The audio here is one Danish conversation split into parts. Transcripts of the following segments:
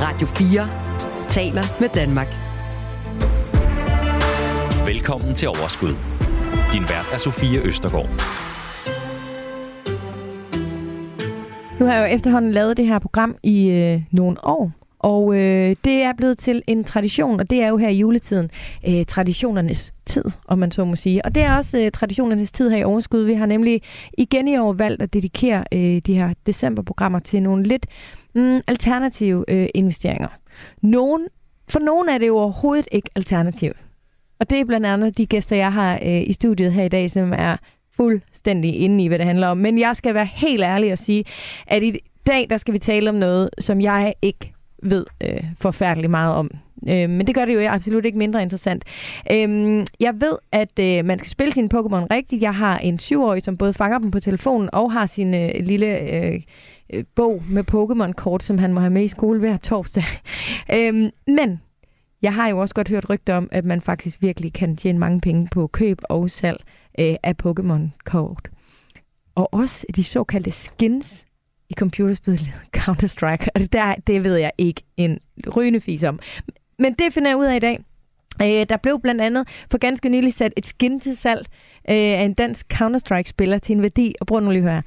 Radio 4 taler med Danmark. Velkommen til Overskud. Din vært er Sofie Østergaard. Nu har jeg jo efterhånden lavet det her program i øh, nogle år, og øh, det er blevet til en tradition, og det er jo her i juletiden øh, traditionernes tid, om man så må sige. Og det er også øh, traditionernes tid her i Overskud. Vi har nemlig igen i år valgt at dedikere øh, de her decemberprogrammer til nogle lidt mm, alternative øh, investeringer. Nogen, for nogen er det jo overhovedet ikke alternativt. Og det er blandt andet de gæster, jeg har øh, i studiet her i dag, som er fuldstændig inde i, hvad det handler om. Men jeg skal være helt ærlig og sige, at i dag, der skal vi tale om noget, som jeg ikke ved øh, forfærdeligt meget om. Øh, men det gør det jo absolut ikke mindre interessant. Øh, jeg ved, at øh, man skal spille sine Pokémon rigtigt. Jeg har en syvårig, som både fanger dem på telefonen og har sin øh, lille øh, øh bog med Pokémon-kort, som han må have med i skole hver torsdag. øh, men jeg har jo også godt hørt rygter om, at man faktisk virkelig kan tjene mange penge på køb og salg øh, af Pokémon-kort. Og også de såkaldte skins i computerspillet Counter-Strike. Og det, der, det ved jeg ikke en rygende fis om. Men det finder jeg ud af i dag. Øh, der blev blandt andet for ganske nylig sat et skin til salg øh, af en dansk Counter-Strike-spiller til en værdi, og prøv nu lige at høre,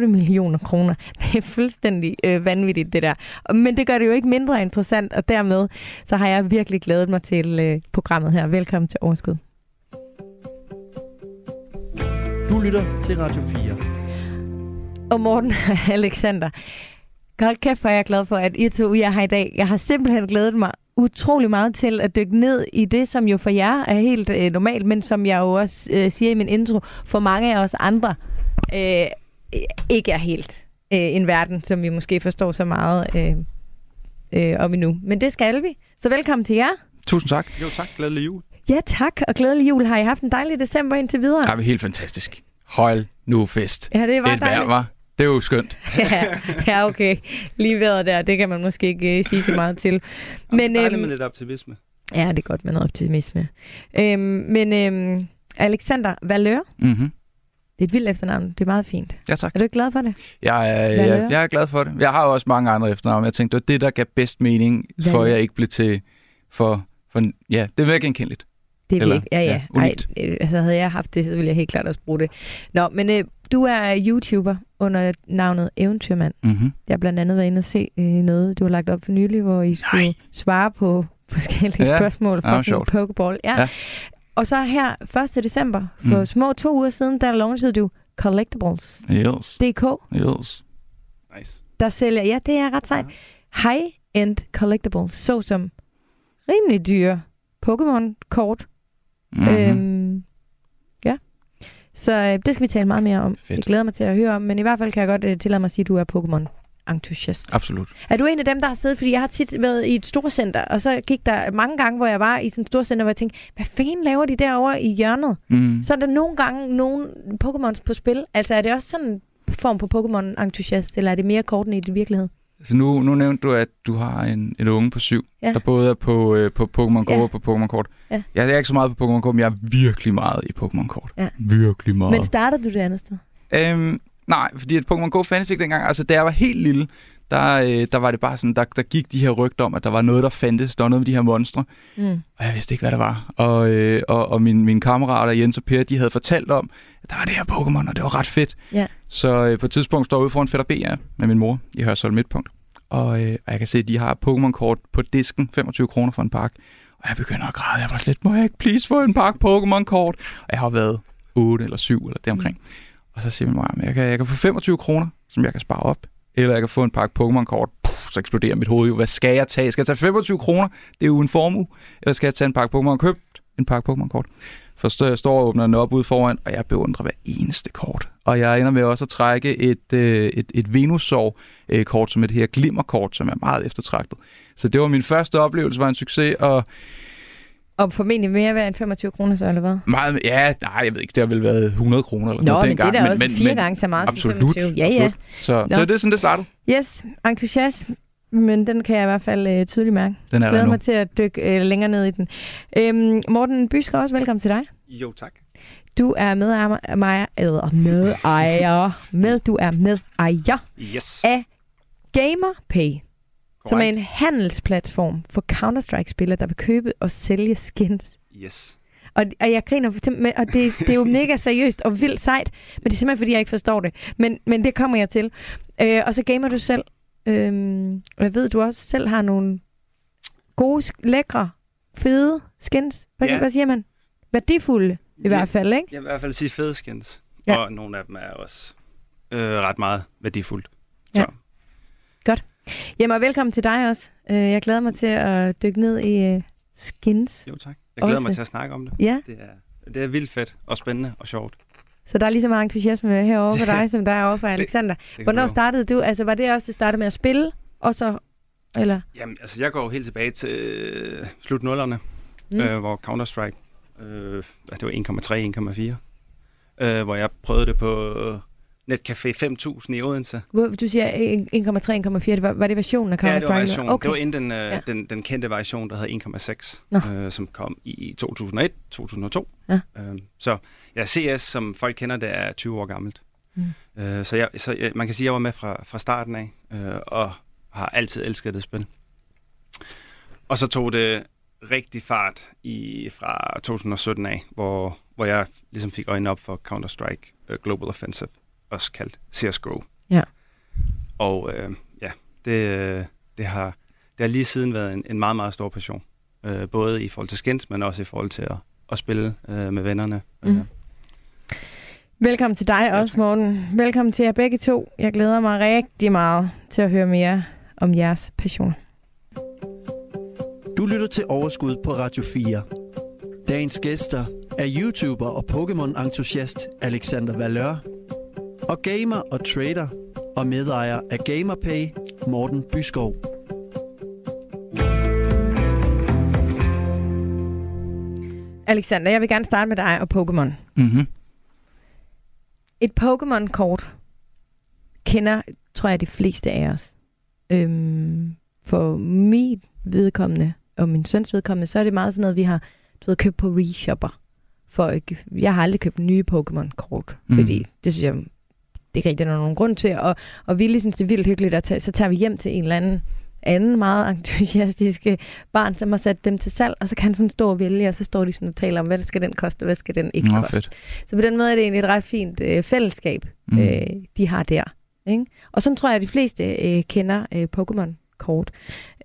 2,8 millioner kroner. Det er fuldstændig øh, vanvittigt, det der. Men det gør det jo ikke mindre interessant, og dermed så har jeg virkelig glædet mig til øh, programmet her. Velkommen til Overskud. Du lytter til Radio 4. Og Morten og Alexander, hold kæft, hvor er jeg glad for, at I to er her i dag. Jeg har simpelthen glædet mig utrolig meget til at dykke ned i det, som jo for jer er helt øh, normalt, men som jeg jo også øh, siger i min intro, for mange af os andre øh, ikke er helt øh, en verden, som vi måske forstår så meget øh, øh, om endnu. Men det skal vi. Så velkommen til jer. Tusind tak. Jo tak, glædelig jul. Ja, tak, og glædelig jul. Har I haft en dejlig december indtil videre? Det er helt fantastisk. Hold nu fest. Ja, det var Et vejr, dejligt. var. Det er jo skønt. ja, ja, okay. Lige vejret der, det kan man måske ikke uh, sige så meget til. Men, dejligt øhm, med lidt optimisme. Ja, det er godt med noget optimisme. Øhm, men øhm, Alexander Valør, Mm-hmm. det er et vildt efternavn. Det er meget fint. Ja, tak. Er du ikke glad for det? Jeg er, Hvad jeg, er? jeg er glad for det. Jeg har jo også mange andre efternavne. Jeg tænkte, det var det, der gav bedst mening, Hvad for er? jeg ikke blev til... For, for, ja, det er mere genkendeligt. Det er Eller- virkelig, ja, ja. ja, Ej, unikt. øh, altså havde jeg haft det, så ville jeg helt klart også bruge det. Nå, men øh, du er YouTuber under navnet Eventyrmand. Mm-hmm. Jeg har blandt andet været inde og se øh, noget, du har lagt op for nylig, hvor I skulle Nej. svare på forskellige Ja, spørgsmål fra var sådan en sjovt. pokeball. Ja. Ja. Og så her 1. december, for Mm. små to uger siden, der launchede du Collectibles.dk, Yes. Yes. Nice. der sælger, ja, det er ret sejt, high-end collectibles, såsom rimelig dyre Pokémon-kort. Mm-hmm. Øhm, ja. Så øh, det skal vi tale meget mere om. Fedt. Jeg glæder mig til at høre om, men i hvert fald kan jeg godt øh, tillade mig at sige, at du er Pokémon-entusiast. Absolut. Er du en af dem, der har siddet, fordi jeg har tit været i et storcenter, og så gik der mange gange, hvor jeg var i sådan et storcenter, hvor jeg tænkte, hvad fanden laver de derovre i hjørnet? Mm. Så er der nogle gange nogle Pokémons på spil. Altså er det også sådan en form på Pokémon-entusiast, eller er det mere korten i det virkelighed? Så nu, nu nævnte du, at du har en, en unge på syv, Ja. der både er på, øh, på Pokémon Go Ja. og på Pokémon Kort. Ja. Jeg er ikke så meget på Pokémon Go, men jeg er virkelig meget i Pokémon Kort. Ja. Virkelig meget. Men startede du det andet sted? Øhm, nej, fordi at Pokémon Go fandtes ikke dengang. Altså, da jeg var helt lille, der, øh, der var det bare sådan, der, der gik de her rygter om, at der var noget, der fandtes. Der var noget med de her monstre. Mm. Og jeg vidste ikke, hvad det var. Og, øh, og, og mine, mine kammerater, Jens og Per, de havde fortalt om, at der var det her Pokémon, og det var ret fedt. Ja. Så øh, på et tidspunkt står jeg ude foran Fætter B ja, med min mor i Hørsholm Midtpunkt. Og, øh, og jeg kan se, at de har Pokémon-kort på disken, 25 kroner for en pakke. Og jeg begynder at græde. Jeg var slet, må jeg ikke please få en pakke Pokémon-kort? Og jeg har været 8 eller 7 eller deromkring. Mm. Og så siger min mor, at jeg kan, jeg kan få 25 kroner, som jeg kan spare op. Eller jeg kan få en pakke Pokémon-kort. Puh, Så eksploderer mit hoved jo. Hvad skal jeg tage? Skal jeg tage 25 kroner? Det er jo en formue. Eller skal jeg tage en pakke Pokémon? Købt en pakke Pokémon-kort. For så jeg står og åbner den op ude foran, og jeg beundrer hver eneste kort. Og jeg ender med også at trække et, øh, et, et Venusaur-kort, som et her glimmerkort, som er meget eftertragtet. Så det var min første oplevelse, var en succes, og og formentlig mere værd end 25 kroner så, eller hvad? meget, ja, nej, jeg ved ikke, det har vel været 100 kroner eller sådan Nå, noget men det er dengang. da også fire gange så meget absolut, som 25. Ja, ja. absolut. Så det er det, sådan det startede. Yes, entusiasme. Men den kan jeg i hvert fald øh, tydeligt mærke. Den er der Glæder mig til at dykke øh, længere ned i den. Øhm, Morten Bysker, også velkommen til dig. Jo tak. Du er medejer, med, eller medejer, med, du er medejer Yes. af GamerPay. Som er en handelsplatform for Counter-Strike-spillere, der vil købe og sælge skins. Yes. Og, og jeg griner, og det, det er jo mega seriøst og vildt sejt, men det er simpelthen, fordi jeg ikke forstår det. Men, men det kommer jeg til. Øh, og så gamer du selv. Og jeg ved, du også selv har nogle gode, lækre, fede skins. Hvad, Ja. hvad siger man? Værdifulde, i Ja. hvert fald, ikke? Jeg vil i hvert fald sige fede skins. Ja. Og nogle af dem er også øh, ret meget værdifuldt. Ja. Jamen, og velkommen til dig også. Øh, jeg glæder mig til at dykke ned i øh, skins. jo tak. Jeg glæder Også. mig til at snakke om det. Ja, Det er, det er vildt fedt og spændende og sjovt. så der er lige så meget entusiasme herovre for Det- dig, som der er over for Alexander. Det kan Hvornår startede du? Altså, var det også, det startede med at spille? Og så, eller? Jamen, altså jeg går jo helt tilbage til øh, slut nullerne, Mm. øh, hvor Counter-Strike, øh, det var 1,3, 1,4, øh, hvor jeg prøvede det på Netcafé 5000 i Odense. Du siger 1,3, 1,4. Var, var det versionen af Counter-Strike? Ja, det var versionen. Okay. Det var inden den, øh, Ja. den, den kendte version, der hed 1,6, Nå. øh, som kom i 2001, 2002. Ja. Øh, så ja, CS, som folk kender, det er 20 år gammelt. Mm. Øh, så jeg, så jeg, man kan sige, at jeg var med fra, fra starten af, øh, og har altid elsket det spil. Og så tog det rigtig fart i, fra 2017 af, hvor, hvor jeg ligesom fik øjnene op for Counter-Strike uh, Global Offensive, også kaldt CSGO. Ja. Og øh, ja, det, det, har, det har lige siden været en, en meget, meget stor passion. Øh, både i forhold til skins, men også i forhold til at, at spille øh, med vennerne. Mm. Velkommen til dig også, tak. Morten. Velkommen til jer begge to. Jeg glæder mig rigtig meget til at høre mere om jeres passion. Du lytter til Overskud på Radio 4. Dagens gæster er YouTuber og Pokémon-entusiast Alexander Valør og gamer og trader og medejer af GamerPay Morten Byskov. Alexander, jeg vil gerne starte med dig og Pokémon. Mm-hmm. Et Pokémon-kort kender, tror jeg, de fleste af os. Øhm, for mit vedkommende og min søns vedkommende, så er det meget sådan noget, vi har du ved, købt på reshopper. For jeg har aldrig købt nye Pokémon-kort, mm. fordi det synes jeg, det er ikke der er nogen grund til. Og, og vi synes, det er vildt hyggeligt at tage, så tager vi hjem til en eller anden anden meget entusiastiske barn, som har sat dem til salg, og så kan han sådan stå og vælge, og så står de sådan og taler om, hvad skal den koste, og hvad skal den ikke Nå, koste. fedt. Så på den måde er det egentlig et ret fint øh, fællesskab, Mm. øh, de har der. Ikke? Og sådan tror jeg, at de fleste øh, kender øh, Pokémon-kort.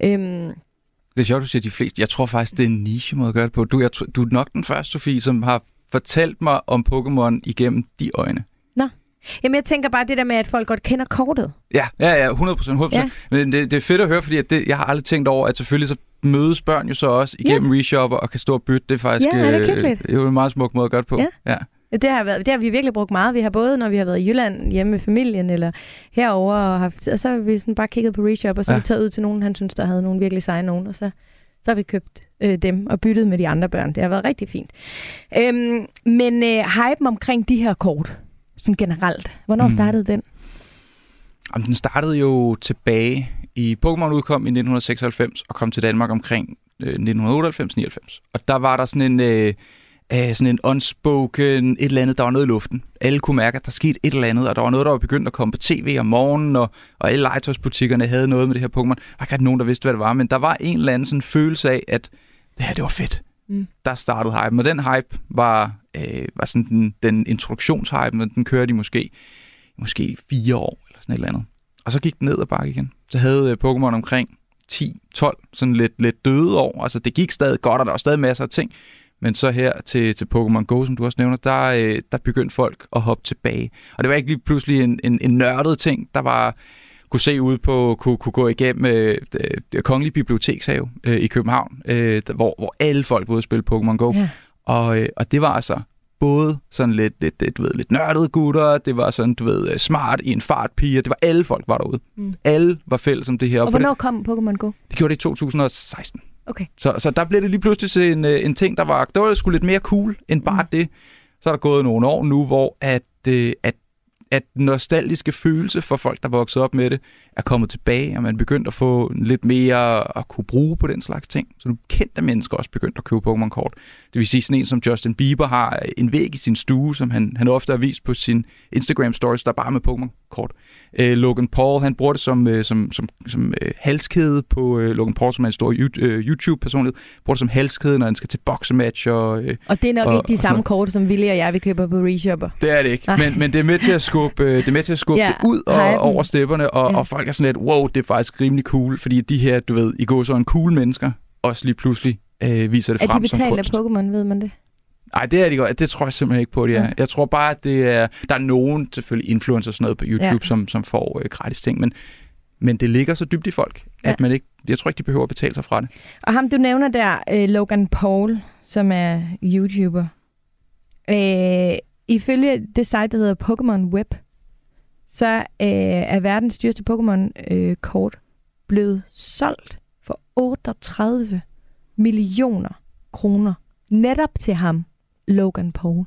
Øhm, Det er sjovt, du siger de fleste. Jeg tror faktisk, det er en niche måde at gøre det på. Du, jeg, du er nok den første, Sofie, som har fortalt mig om Pokémon igennem de øjne. Jamen, jeg tænker bare det der med, at folk godt kender kortet. Ja, ja, ja, 100 procent. 100%. Ja. Men det, det er fedt at høre, fordi at det, jeg har aldrig tænkt over, at selvfølgelig så mødes børn jo så også igennem reshopper og kan stå og bytte. Det er faktisk Ja, er det øh, er jo en meget smuk måde at gøre det på. Ja. ja. Det har, været, det har vi virkelig brugt meget. Vi har både, når vi har været i Jylland hjemme med familien, eller herover og, haft, og så har vi sådan bare kigget på reshop, og så har Ja. vi taget ud til nogen, han synes, der havde nogle virkelig seje nogen, og så, så har vi købt øh, dem og byttet med de andre børn. Det har været rigtig fint. Øhm, men øh, hypen omkring de her kort, sådan generelt, hvornår Mm. startede den? Jamen, den startede jo tilbage i Pokémon udkom i 1996 og kom til Danmark omkring øh, 1998-99. Og der var der sådan en, øh, øh, sådan en unspoken et eller andet, der var noget i luften. Alle kunne mærke, at der skete et eller andet, og der var noget, der var begyndt at komme på tv om morgenen, og, og alle legetøjsbutikkerne havde noget med det her Pokémon. Der var ikke nogen, der vidste, hvad det var, men der var en eller anden sådan følelse af, at det her, det var fedt. Mm. Der startede hype, og den hype var, øh, var sådan den, den introduktionshype, men den kørte i måske, måske fire år, eller sådan et eller andet. Og så gik den ned ad bakke igen. Så havde øh, Pokémon omkring 10-12 sådan lidt, lidt døde år. Altså det gik stadig godt, og der var stadig masser af ting. Men så her til, til Pokémon Go, som du også nævner, der, øh, der begyndte folk at hoppe tilbage. Og det var ikke lige pludselig en, en, en nørdet ting, der var kunne se ud på, kunne, kunne gå igennem øh, det kongelige bibliotekshave øh, i København, øh, hvor, hvor alle folk både spille Pokémon Go. Ja. Og, øh, og det var altså både sådan lidt, lidt, lidt, du ved, lidt nørdede gutter, det var sådan, du ved, øh, smart i en fart piger, det var alle folk var derude. Mm. Alle var fælles om det her. Og på det, hvornår kom Pokémon Go? det gjorde det i 2016. Okay. Så, så der blev det lige pludselig til en, øh, en ting, der var, der var sgu lidt mere cool end bare Mm. det. Så er der gået nogle år nu, hvor at, øh, at, at nostalgiske følelse for folk, der voksede op med det, er kommet tilbage, og man begyndt at få lidt mere at kunne bruge på den slags ting. Så nu kendte mennesker også begyndt at købe Pokémon-kort. Det vil sige, sådan en som Justin Bieber har en væg i sin stue, som han, han ofte har vist på sin Instagram-stories, der er bare med Pokémon-kort. Øh, Logan Paul, han bruger det som, øh, som, som, som øh, halskæde på øh, Logan Paul, som er en stor øh, YouTube-personlighed, bruger det som halskæde, når han skal til boksematch. Og, øh, Og det er nok Og- ikke de samme kort, som Willy og jeg, vi køber på Reshopper. Det er det ikke, men, men det er med til at skubbe, øh, det er med til at skubbe Ja, det ud og, over stepperne, og, Ja. og folk er sådan lidt, wow, det er faktisk rimelig cool, fordi de her, du ved, i går så en cool mennesker, også lige pludselig øh, viser det Er de frem som betalt af kunst. Pokémon, ved man det? Nej, det er de godt. Det tror jeg simpelthen ikke på, det er. Ja. Jeg tror bare, at det er... Der er nogen, selvfølgelig influencer og sådan noget på YouTube, ja. som, som får øh, gratis ting, men, men det ligger så dybt i folk, Ja. at man ikke... Jeg tror ikke, de behøver at betale sig fra det. Og ham, du nævner der, øh, Logan Paul, som er YouTuber. Øh, ifølge det site, der hedder Pokémon Web, så øh, er verdens dyreste Pokémon-kort blevet solgt for 38 millioner kroner. Netop til ham, Logan Paul.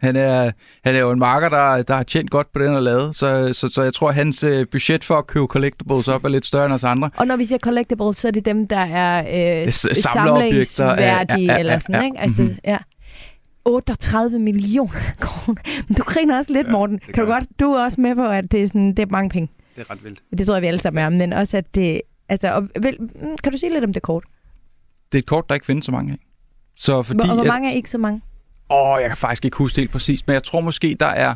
Han er, han er jo en marker, der, der har tjent godt på den og lavet, så, så, så jeg tror, hans øh, budget for at købe collectibles op er lidt større end os andre. Og når vi siger collectibles, så er det dem, der er øh, samlerobjekter, ja, ja, samlingsværdige ja, eller ja, sådan, ja. ikke? Altså, Mhm. ja. 38 millioner kroner. Men du griner også lidt, Ja, Morten. det Kan du jeg. godt, du er også med på, at det er, sådan, det er mange penge. Det er ret vildt. Det tror jeg, vi alle sammen er. Men også, at det... Altså, og, vel, mm, kan du sige lidt om det kort? Det er et kort, der ikke findes så mange af. Så fordi, Hvor, og hvor mange er ikke så mange? Åh, jeg kan faktisk ikke huske det helt præcist, men jeg tror måske, der er...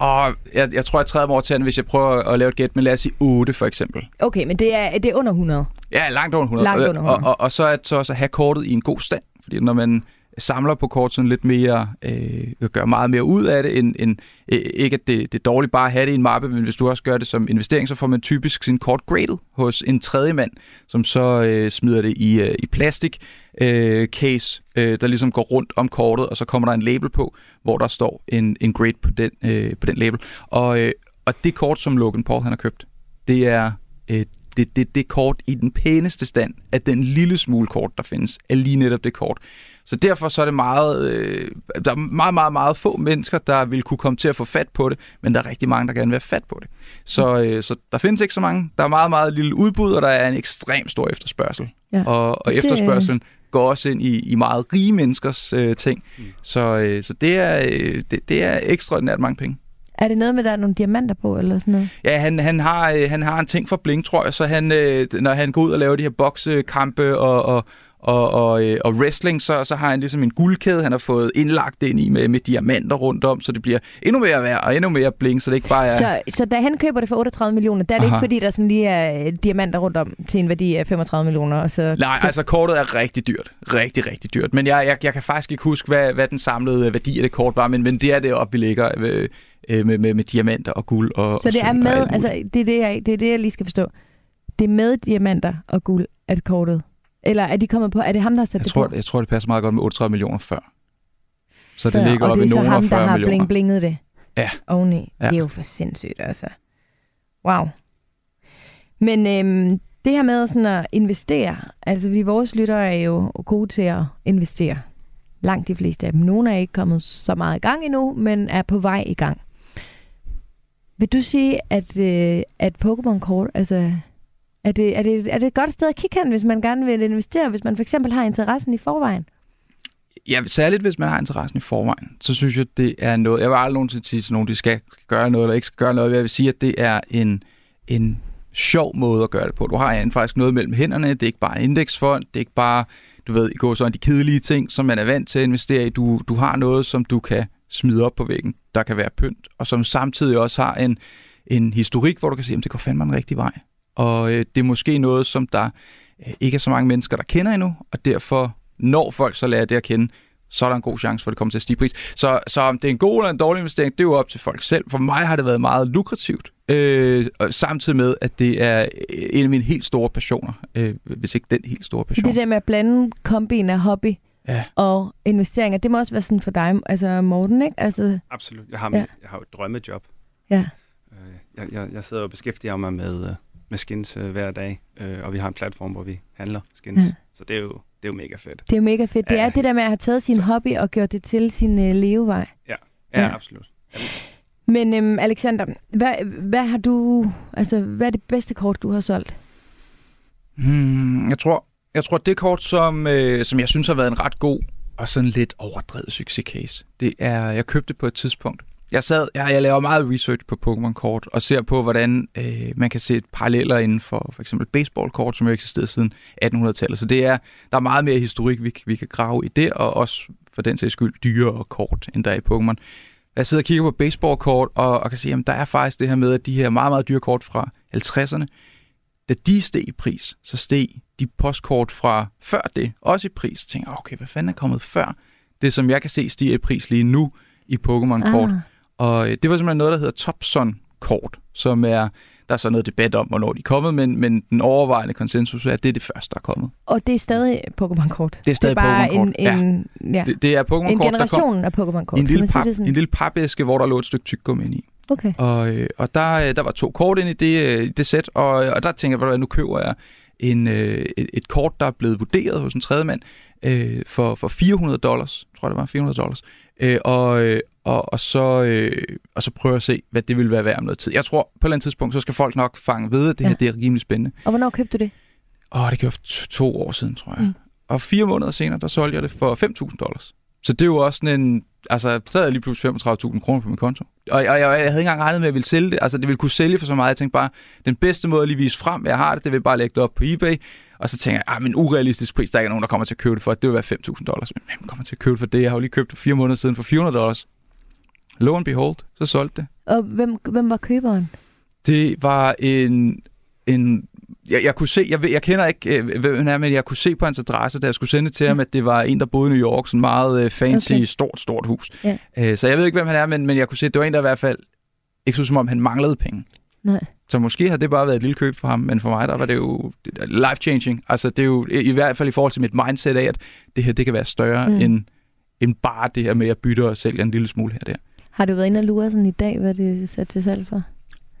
Åh, jeg, jeg tror, jeg træder mig over til den, hvis jeg prøver at lave et gæt, men lad os sige 8 for eksempel. Okay, men det er, det er under 100. Ja, langt under 100. Langt under Og, 100. og, og så, at, så også at have kortet i en god stand, fordi når man samler på kort sådan lidt mere, øh, gør meget mere ud af det, end, end øh, ikke at det, det er dårligt bare at have det i en mappe, men hvis du også gør det som investering, så får man typisk sin kort graded hos en tredje mand, som så øh, smider det i, øh, i plastik øh, case, øh, der ligesom går rundt om kortet, og så kommer der en label på, hvor der står en, en grade på den, øh, på den label. Og, øh, og det kort, som Logan Paul han har købt, det er øh, det, det, det kort i den pæneste stand af den lille smule kort, der findes, er lige netop det kort. Så derfor så er det meget, øh, der er meget, meget, meget få mennesker, der vil kunne komme til at få fat på det, men der er rigtig mange, der gerne vil have fat på det. Så, øh, så der findes ikke så mange. Der er meget, meget lille udbud, og der er en ekstrem stor efterspørgsel. Ja. Og, og Det- efterspørgselen går også ind i, i meget rige menneskers øh, ting. Mm. Så, øh, så det, er, øh, det, det er ekstraordinært mange penge. Er det noget med, at der er nogle diamanter på, eller sådan noget? Ja, han, han, har, øh, han har en ting for Blink, tror jeg, så han, øh, når han går ud og laver de her boksekampe og, og, og, og, øh, og wrestling, så, så har han ligesom en guldkæde, han har fået indlagt ind i med, med diamanter rundt om, så det bliver endnu mere værd og endnu mere Blink, så det ikke bare er... Så, så da han køber det for 38 millioner, der er det Aha. ikke fordi, der sådan lige er øh, diamanter rundt om til en værdi af 35 millioner. Og så, Nej, så, altså kortet er rigtig dyrt. Rigtig, rigtig dyrt. Men jeg, jeg, jeg kan faktisk ikke huske, hvad, hvad den samlede værdi af det kort var, men, men det er det op, vi ligger øh, øh, med, med, med diamanter og guld og så og det er og med, alt muligt. altså det er det, jeg, det er det, jeg lige skal forstå. Det er med diamanter og guld, at kortet. Eller er de kommet på, er det ham, der har sat jeg, det tror, på? jeg tror, det passer meget godt med 38 millioner før. Så det før, ligger og op det i er så nogen ham, og der 40 har bling blinget det Ja. oveni. Ja. Det er jo for sindssygt, altså. Wow. Men øhm, det her med sådan at investere, altså fordi vores lyttere er jo gode til at investere. Langt de fleste af dem. Nogle er ikke kommet så meget i gang endnu, men er på vej i gang. Vil du sige, at, øh, at Pokémon-kort, altså, er det, er, det, er det et godt sted at kigge hen, hvis man gerne vil investere, hvis man for eksempel har interessen i forvejen? Ja, særligt hvis man har interessen i forvejen, så synes jeg, det er noget... Jeg vil aldrig nogensinde sige til nogen, de skal gøre noget eller ikke skal gøre noget. Jeg vil sige, at det er en, en sjov måde at gøre det på. Du har ja, faktisk noget mellem hænderne. Det er ikke bare en indeksfond. Det er ikke bare, du ved, gå sådan de kedelige ting, som man er vant til at investere i. Du, du har noget, som du kan smide op på væggen, der kan være pynt, og som samtidig også har en, en historik, hvor du kan sige, at det går fandme en rigtig vej. Og øh, det er måske noget, som der øh, ikke er så mange mennesker, der kender endnu, og derfor, når folk så lærer det at kende, så er der en god chance for, at det kommer til at stige pris. Så, så om det er en god eller en dårlig investering, det er jo op til folk selv. For mig har det været meget lukrativt, øh, og samtidig med, at det er en af mine helt store passioner, øh, hvis ikke den helt store passion. Det der med at blande kombin af hobby Ja. og investeringer, det må også være sådan for dig, altså Morten, ikke? Altså, Absolut. Jeg har, Ja. ja. jeg har jo et drømmejob. ja. Øh, Jeg, jeg, jeg sidder og beskæftiger mig med, øh, med skins øh, hver dag, øh, og vi har en platform, hvor vi handler skins. Ja. Så det er, jo, det er jo mega fedt. Det er jo mega fedt. Det Ja. er det der med at have taget sin hobby og gjort det til sin øh, levevej. Ja, Ja. ja. absolut. Men øhm, Alexander, hvad, hvad har du, altså, hvad er det bedste kort, du har solgt? Hmm, jeg tror, jeg tror det kort, som, øh, som jeg synes har været en ret god og sådan lidt overdrevet succescase, det er, jeg købte på et tidspunkt. Jeg sad, jeg, jeg laver meget research på Pokémon-kort, og ser på, hvordan øh, man kan se paralleller inden for for eksempel baseball-kort, som jo eksisterede siden 1800-tallet. Så det er, der er meget mere historik, vi, vi kan grave i det, og også for den sags skyld dyrere kort, end der er i Pokémon. Jeg sidder og kigger på baseball-kort, og, og kan se, at der er faktisk det her med, at de her meget, meget dyre kort fra 50'erne, da de steg i pris, så steg de postkort fra før det også i pris. Så tænker okay, hvad fanden er kommet før? Det, som jeg kan se stiger i pris lige nu i Pokémon-kort. Ah. Og øh, det var simpelthen noget, der hedder Topson-kort, som er, der er så noget debat om, hvornår de er kommet, men, men den overvejende konsensus er, at det er det første, der er kommet. Og det er stadig Pokémon-kort? Det er stadig Pokémon-kort, en, en, ja. Det, det er Pokémon-kort, en der generation kom af Pokémon-kort. en lille, pap, en lille papæske, hvor der lå et stykke tyggegummi ind i. Okay. Og, øh, og der, øh, der var to kort ind i det, det sæt, og, og der tænker jeg, hvad nu køber jeg en, øh, et, et kort, der er blevet vurderet hos en tredje mand øh, for, for 400 dollars, tror jeg det var, 400 dollars. Øh, og, øh, og, og, så, øh, og så prøve at se, hvad det vil være værd om noget tid. Jeg tror, på et eller andet tidspunkt, så skal folk nok fange ved, at det Ja. her det er rimelig spændende. Og hvornår købte du det? Åh, det for to, to år siden, tror jeg. Mm. Og fire måneder senere, der solgte jeg det for 5.000 dollars. Så det er jo også sådan en... Altså, så havde jeg lige pludselig 35.000 kroner på min konto. Og, og jeg, jeg, havde ikke engang regnet med, at jeg ville sælge det. Altså, det ville kunne sælge for så meget. Jeg tænkte bare, den bedste måde at lige vise frem, at jeg har det, det vil bare lægge det op på eBay. Og så tænker jeg, ah, men urealistisk pris, der er ikke nogen, der kommer til at købe det for. Det vil være 5.000 dollars. Men hvem kommer til at købe det for det? Jeg har jo lige købt det fire måneder siden for 400 dollars. Lo and behold, så solgte det. Og hvem, hvem var køberen? Det var en... en jeg, jeg kunne se, jeg, jeg kender ikke, øh, hvem han er, men jeg kunne se på hans adresse, da jeg skulle sende til ham, at det var en, der boede i New York, sådan meget øh, fancy, Okay. stort, stort hus. Ja. Øh, så jeg ved ikke, hvem han er, men, men jeg kunne se, at det var en, der i hvert fald ikke så som om han manglede penge. Nej. Så måske har det bare været et lille køb for ham, men for mig, der var det jo life-changing. Altså, det er jo i, hvert fald i forhold til mit mindset af, at det her, det kan være større Mm. end, end bare det her med at bytte og sælge en lille smule her der. Har du været inde og lure sådan i dag, hvad det er sat til salg for?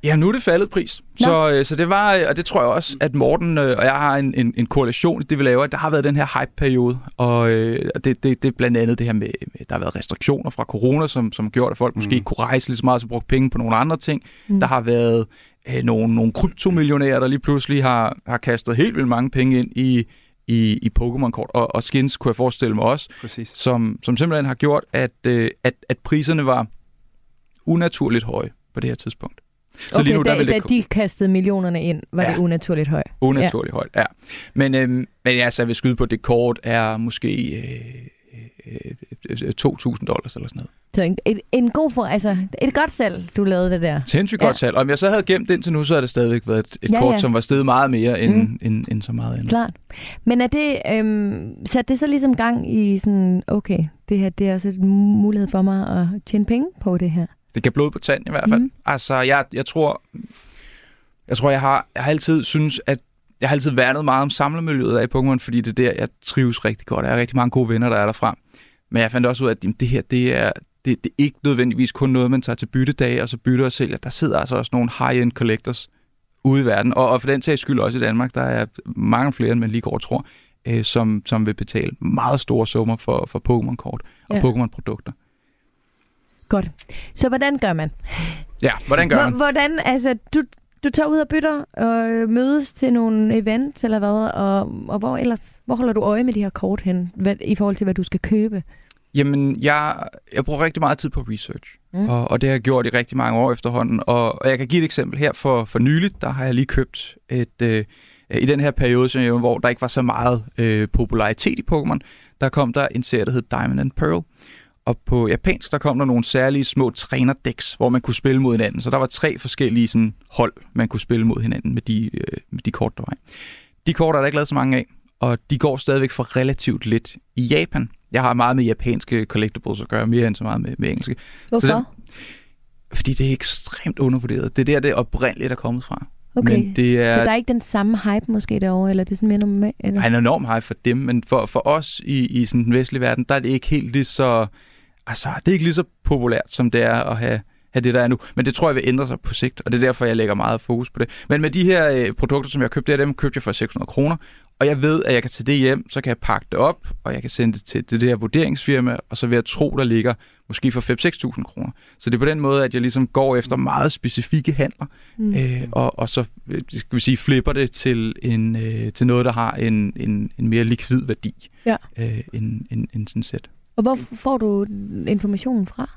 Ja, nu er det faldet pris. Nå. Så, øh, så det var, øh, og det tror jeg også, at Morten øh, og jeg har en, en, en korrelation i det, vi laver. Der har været den her hype-periode, og øh, og det, det, det er blandt andet det her med, med, der har været restriktioner fra corona, som, som gjort, at folk måske Mm. ikke kunne rejse lige så meget, så brugt penge på nogle andre ting. Mm. Der har været øh, nogle, nogle kryptomillionærer, der lige pludselig har, har kastet helt vildt mange penge ind i, i, i Pokémon-kort, og, og skins kunne jeg forestille mig også, Præcis. som, som simpelthen har gjort, at, øh, at, at priserne var unaturligt høje på det her tidspunkt. Så okay, lige nu, da, der vil da det de kastede millionerne ind, var Ja. det unaturligt højt. unaturligt ja. højt. Ja. Men, øhm, men ja, så jeg vil skyde på, at det kort er måske øh, øh, øh, 2.000 dollars eller sådan noget. Så en, et, en god for, altså et godt salg, du lavede det der. Sindssygt Ja. godt salg. Og om jeg så havde gemt den til nu, så havde det stadigvæk været et, et Ja, kort, ja. som var steget meget mere end, Mm. mm. end, end så meget andet. Klart. Men er det, øhm, satte det så ligesom gang i sådan, okay, det her det er også en mulighed for mig at tjene penge på det her? Det kan blod på tanden i hvert fald. Mm. Altså, jeg, jeg tror, jeg tror, jeg har, jeg har altid synes, at jeg har altid værnet meget om samlermiljøet af i Pokémon, fordi det er der, jeg trives rigtig godt. Jeg har rigtig mange gode venner, der er derfra. Men jeg fandt også ud af, at jamen, det her, det er, det, det er ikke nødvendigvis kun noget, man tager til byttedage, og så bytter og sælger. Der sidder altså også nogle high-end collectors ude i verden, og, og for den sags skyld også i Danmark, der er mange flere, end man lige går og tror, øh, som, som vil betale meget store summer for, for Pokémon-kort og ja. Pokémon-produkter. Godt. Så hvordan gør man? Ja, hvordan gør man? Hvor- Hvordan, altså, du, du tager ud og bytter og øh, mødes til nogle events eller hvad, og, og hvor ellers, hvor holder du øje med de her kort hen, hvad, i forhold til, hvad du skal købe? Jamen, jeg, jeg bruger rigtig meget tid på research, Mm. og, og det har jeg gjort i rigtig mange år efterhånden. Og, og jeg kan give et eksempel her for, for nyligt, der har jeg lige købt et... Øh, i den her periode, hvor der ikke var så meget øh, popularitet i Pokémon, der kom der en serie, der hed Diamond and Pearl. Og på japansk, der kom der nogle særlige små trænerdæks, hvor man kunne spille mod hinanden. Så der var tre forskellige sådan, hold, man kunne spille mod hinanden med de, øh, med de kort, der var. De kort er der ikke lavet så mange af, og de går stadigvæk for relativt lidt i Japan. Jeg har meget med japanske collectibles at gøre, mere end så meget med, med engelske. Hvorfor? den- Fordi det er ekstremt undervurderet. Det er der, det oprindeligt er kommet fra. okay. Men det er, Så der er ikke den samme hype måske derovre, eller det er sådan mere normalt? Eller? Nej, en enorm hype for dem, men for, for os i, i sådan den vestlige verden, der er det ikke helt lige så... Altså, det er ikke lige så populært, som det er at have, have det, der er nu. Men det tror jeg vil ændre sig på sigt, og det er derfor, jeg lægger meget fokus på det. Men med de her øh, produkter, som jeg købte, der, dem købte jeg for 600 kroner, og jeg ved, at jeg kan tage det hjem, så kan jeg pakke det op, og jeg kan sende det til det her vurderingsfirma, og så vil jeg tro, der ligger måske for 5-6.000 kroner. Så det er på den måde, at jeg ligesom går efter meget specifikke handler, mm. øh, og, og så øh, skal vi sige, flipper det til, en, øh, til noget, der har en, en, en mere likvid værdi Ja. øh, end, end, end sådan set. Og hvor får du informationen fra?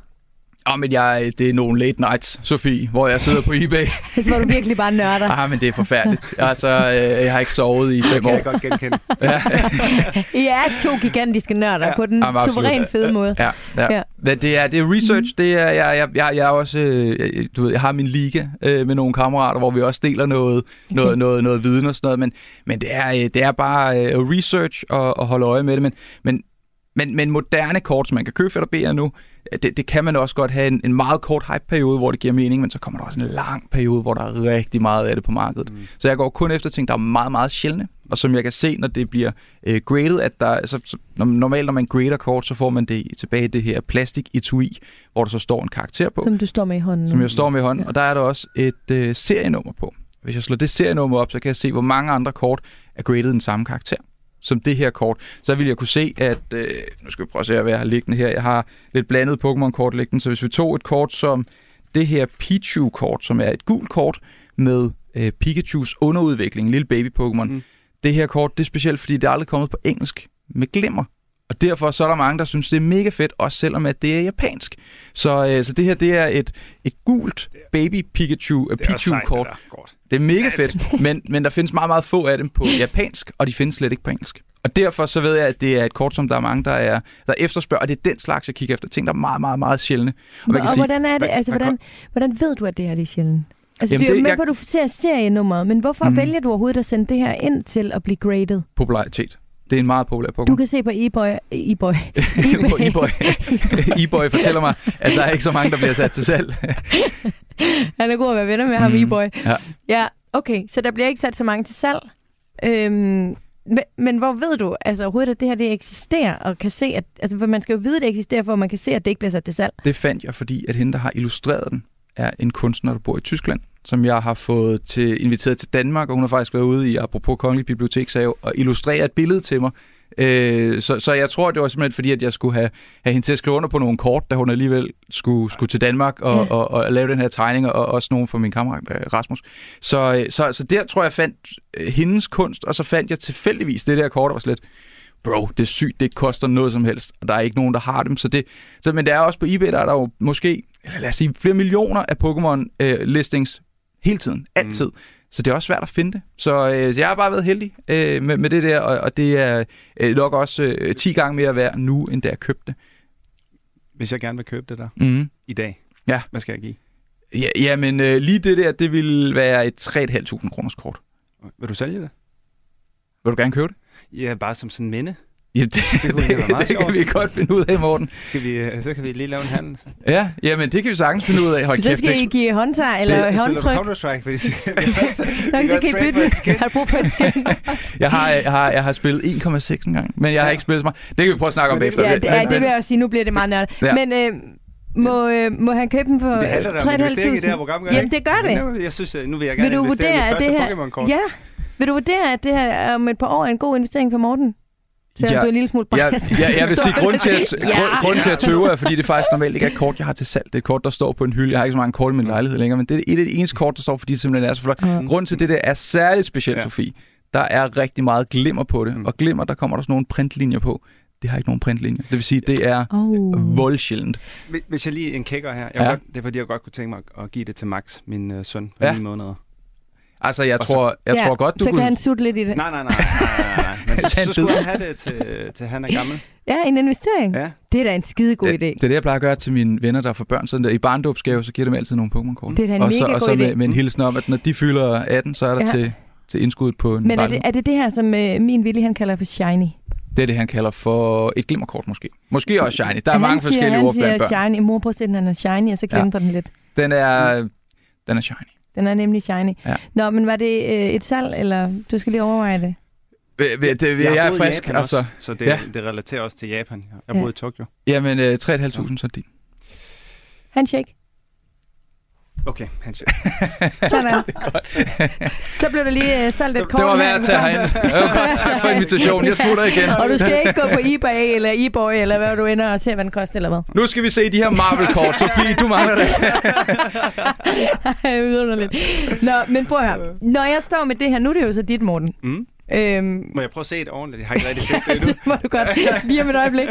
Åh, men jeg, det er nogle late nights, Sofie, hvor jeg sidder på eBay. Altså, hvor du virkelig bare nørder. ah, men det er forfærdeligt. Altså, øh, jeg har ikke sovet i Det fem kan år. jeg godt genkende. Ja. I er to gigantiske nørder Ja. på den Jamen, absolut. suveræn fede måde. Ja, ja. Ja. Men det er, det er research. Det er, jeg, jeg, jeg, jeg er også, øh, du ved, jeg har min liga øh, med nogle kammerater, hvor vi også deler noget, okay. noget, noget, noget viden og sådan noget, men, men det, er, det er bare øh, research og, og holde øje med det. Men, men, men, men moderne kort, som man kan købe for BR nu, øh, det, det kan man også godt have en, en meget kort hype-periode, hvor det giver mening, men så kommer der også en lang periode, hvor der er rigtig meget af det på markedet. Mm. Så jeg går kun efter ting, der er meget, meget sjældne, og som jeg kan se, når det bliver øh, graded, at der, så, så, når, normalt når man grader kort, så får man det tilbage i det her plastik etui, hvor der så står en karakter på, Som du står med i hånden. som jeg står med i hånden, Ja. og der er der også et øh, serienummer på. Hvis jeg slår det serienummer op, så kan jeg se, hvor mange andre kort er graded den samme karakter som det her kort, så vil jeg kunne se, at... Øh, nu skal vi prøve at se, hvad jeg har liggende her. Jeg har lidt blandet Pokémon-kort liggende, så hvis vi tog et kort som det her Pichu-kort, som er et gult kort med øh, Pikachus underudvikling, en lille baby-Pokémon. Mm. Det her kort, det er specielt, fordi det er aldrig kommet på engelsk med glimmer. Og derfor så er der mange, der synes, det er mega fedt, også selvom at det er japansk. Så, øh, så det her, det er et, et gult baby Pikachu, uh, Det det er mega fedt, men, men der findes meget, meget få af dem på japansk, og de findes slet ikke på engelsk. Og derfor så ved jeg, at det er et kort, som der er mange, der, er, der efterspørger, og det er den slags, jeg kigger efter. Ting, der er meget, meget, meget sjældne. Og, Og, og sige, hvordan er det? Altså, hvordan, hvordan ved du, at det her det er sjældent? Altså, Jamen, du er det- med jeg- på, at du ser serienummeret, men hvorfor Mhm. vælger du overhovedet at sende det her ind til at blive graded? popularitet. Det er en meget populær Pokémon. Du kan se på e-boy, e-boy, På eBay. eBay fortæller mig, at der er ikke så mange, der bliver sat til salg. Han er god at være venner med ham, Mhm. e-boy. Ja. ja, okay, så der bliver ikke sat så mange til salg. Øhm, men, men hvor ved du altså overhovedet, at det her det eksisterer, og kan se, at, altså for man skal jo vide, at det eksisterer, for man kan se, at det ikke bliver sat til salg. Det fandt jeg, fordi at hende, der har illustreret den, er en kunstner, der bor i Tyskland, som jeg har fået til, inviteret til Danmark, og hun har faktisk været ude i, apropos Kongelig Bibliotekshave, og illustrere et billede til mig. Øh, så, så jeg tror, det var simpelthen fordi, at jeg skulle have, have hende til at skrive under på nogle kort, da hun alligevel skulle, skulle til Danmark og, Ja. ja. og, og, lave den her tegning, og også nogle fra min kammerat øh, Rasmus. Så, øh, så, så der tror jeg, jeg fandt øh, hendes kunst, og så fandt jeg tilfældigvis det der kort, der var slet, bro, det er sygt, det koster noget som helst, og der er ikke nogen, der har dem. Så det, så, men der er også på eBay, der er der jo måske, lad os sige, flere millioner af Pokémon-listings hele tiden, altid. Mm. Så det er også svært at finde det. Så, øh, så jeg har bare været heldig øh, med, med det der, og, og det er øh, nok også øh, 10 gange mere værd nu, end da jeg købte det. Hvis jeg gerne vil købe det der Mm. i dag, Ja. hvad skal jeg give? Ja, jamen, øh, lige det der, det vil være et 3.500 kroners kort. Vil du sælge det? Vil du gerne købe det? Ja, bare som sådan en minde. Ja, det, Det det, kunne det, det kan vi godt finde ud af, Morten. Skal vi, øh, så kan vi lige lave en handel. Så, Ja, jamen det kan vi sagtens finde ud af. Hold Så kæft, skal I give håndtag eller du håndtryk. Counter-Strike, fordi så kan vi også, vi så kan I bytte. Har du brug for et skin? Jeg har, jeg har, jeg har spillet 1,6 en gang, men jeg har Ja. ikke spillet så meget. Det kan vi prøve at snakke om bagefter. Ja, det, ja, det vil jeg også sige. Nu bliver det meget nørdet. Ja. Men øh, må, øh, må han købe den for Det handler da om investering i det her program, gør Jamen, det gør det. Jeg synes, at nu vil jeg gerne Vil du investere i mit første her... Pokémon-kort. Ja. Vil du vurdere, at det her om et par år er en god investering for Morten? Selvom Ja. du er en lille smule jeg, biased. jeg, jeg vil sige, grund til, at, Ja. grund, grund til at tøve er, fordi det faktisk normalt ikke er et kort, jeg har til salg. Det er et kort, der står på en hylde. Jeg har ikke så mange kort i min lejlighed længere, men det er et af de eneste kort, der står, fordi det simpelthen er så flot. Mm. Grunden til det der er særligt specielt, Ja. ja. Sofie. Der er rigtig meget glimmer på det, Mm. og glimmer, der kommer der sådan nogle printlinjer på. Det har ikke nogen printlinjer. Det vil sige, det er Oh. voldsjældent. Hvis- jeg lige en kækker her. Jeg Ja. ja. godt, det er fordi, jeg godt kunne tænke mig at- give det til Max, min øh, søn, på Ja. ja. 9 måneder. Altså, jeg, Og så- tror, jeg ja, tror godt, du så kunne... kan han sutte lidt i det. Nej, nej, nej. nej, nej, nej. Men så, så skulle han have det til, til han er gammel. Ja, en investering. Ja. Det er da en skide god det, idé. det er det, jeg plejer at gøre til mine venner, der får børn. Sådan der. I barndåbsgave, så giver dem altid nogle Pokémon-kort. Det er da en og så, mega og så god idé. med, med en hilsen om, at når de fylder 18, så er der Ja. ja. til, til indskuddet på en Men er det, er det det her, som øh, min Willy han kalder for shiny? Det er det, han kalder for et glimmerkort måske. Måske også shiny. Der er han mange siger, forskellige han ord blandt siger børn. shiny. Mor på at han er shiny, og så Ja. glemte den lidt. Den er, den er shiny. Den er nemlig shiny. Ja. Nå, men var det øh, et salg, eller du skal lige overveje det? Øh, det, det, jeg, jeg er frisk, Japan altså. Også, så det, Ja. det relaterer også til Japan. Jeg har Ja. boet i Tokyo. Jamen, øh, 3.500 så din. Handshake? Okay, handshake. Sådan. Så blev der lige uh, solgt et kort Det var værd at tage herind. Det var godt. Tak for invitationen. Jeg smutter igen. Og du skal ikke gå på eBay eller eBoy, eller hvad du ender og se, hvad den koster, eller hvad? Nu skal vi se de her Marvel-kort. Sofie, du mangler det. Ej, vidunderligt. Nå, men prøv her. Når jeg står med det her, nu er det jo så dit, Morten. Mm. Øhm, Må jeg prøve at se det ordentligt? Jeg har ikke rigtig set det endnu. det må du godt. Lige om et øjeblik.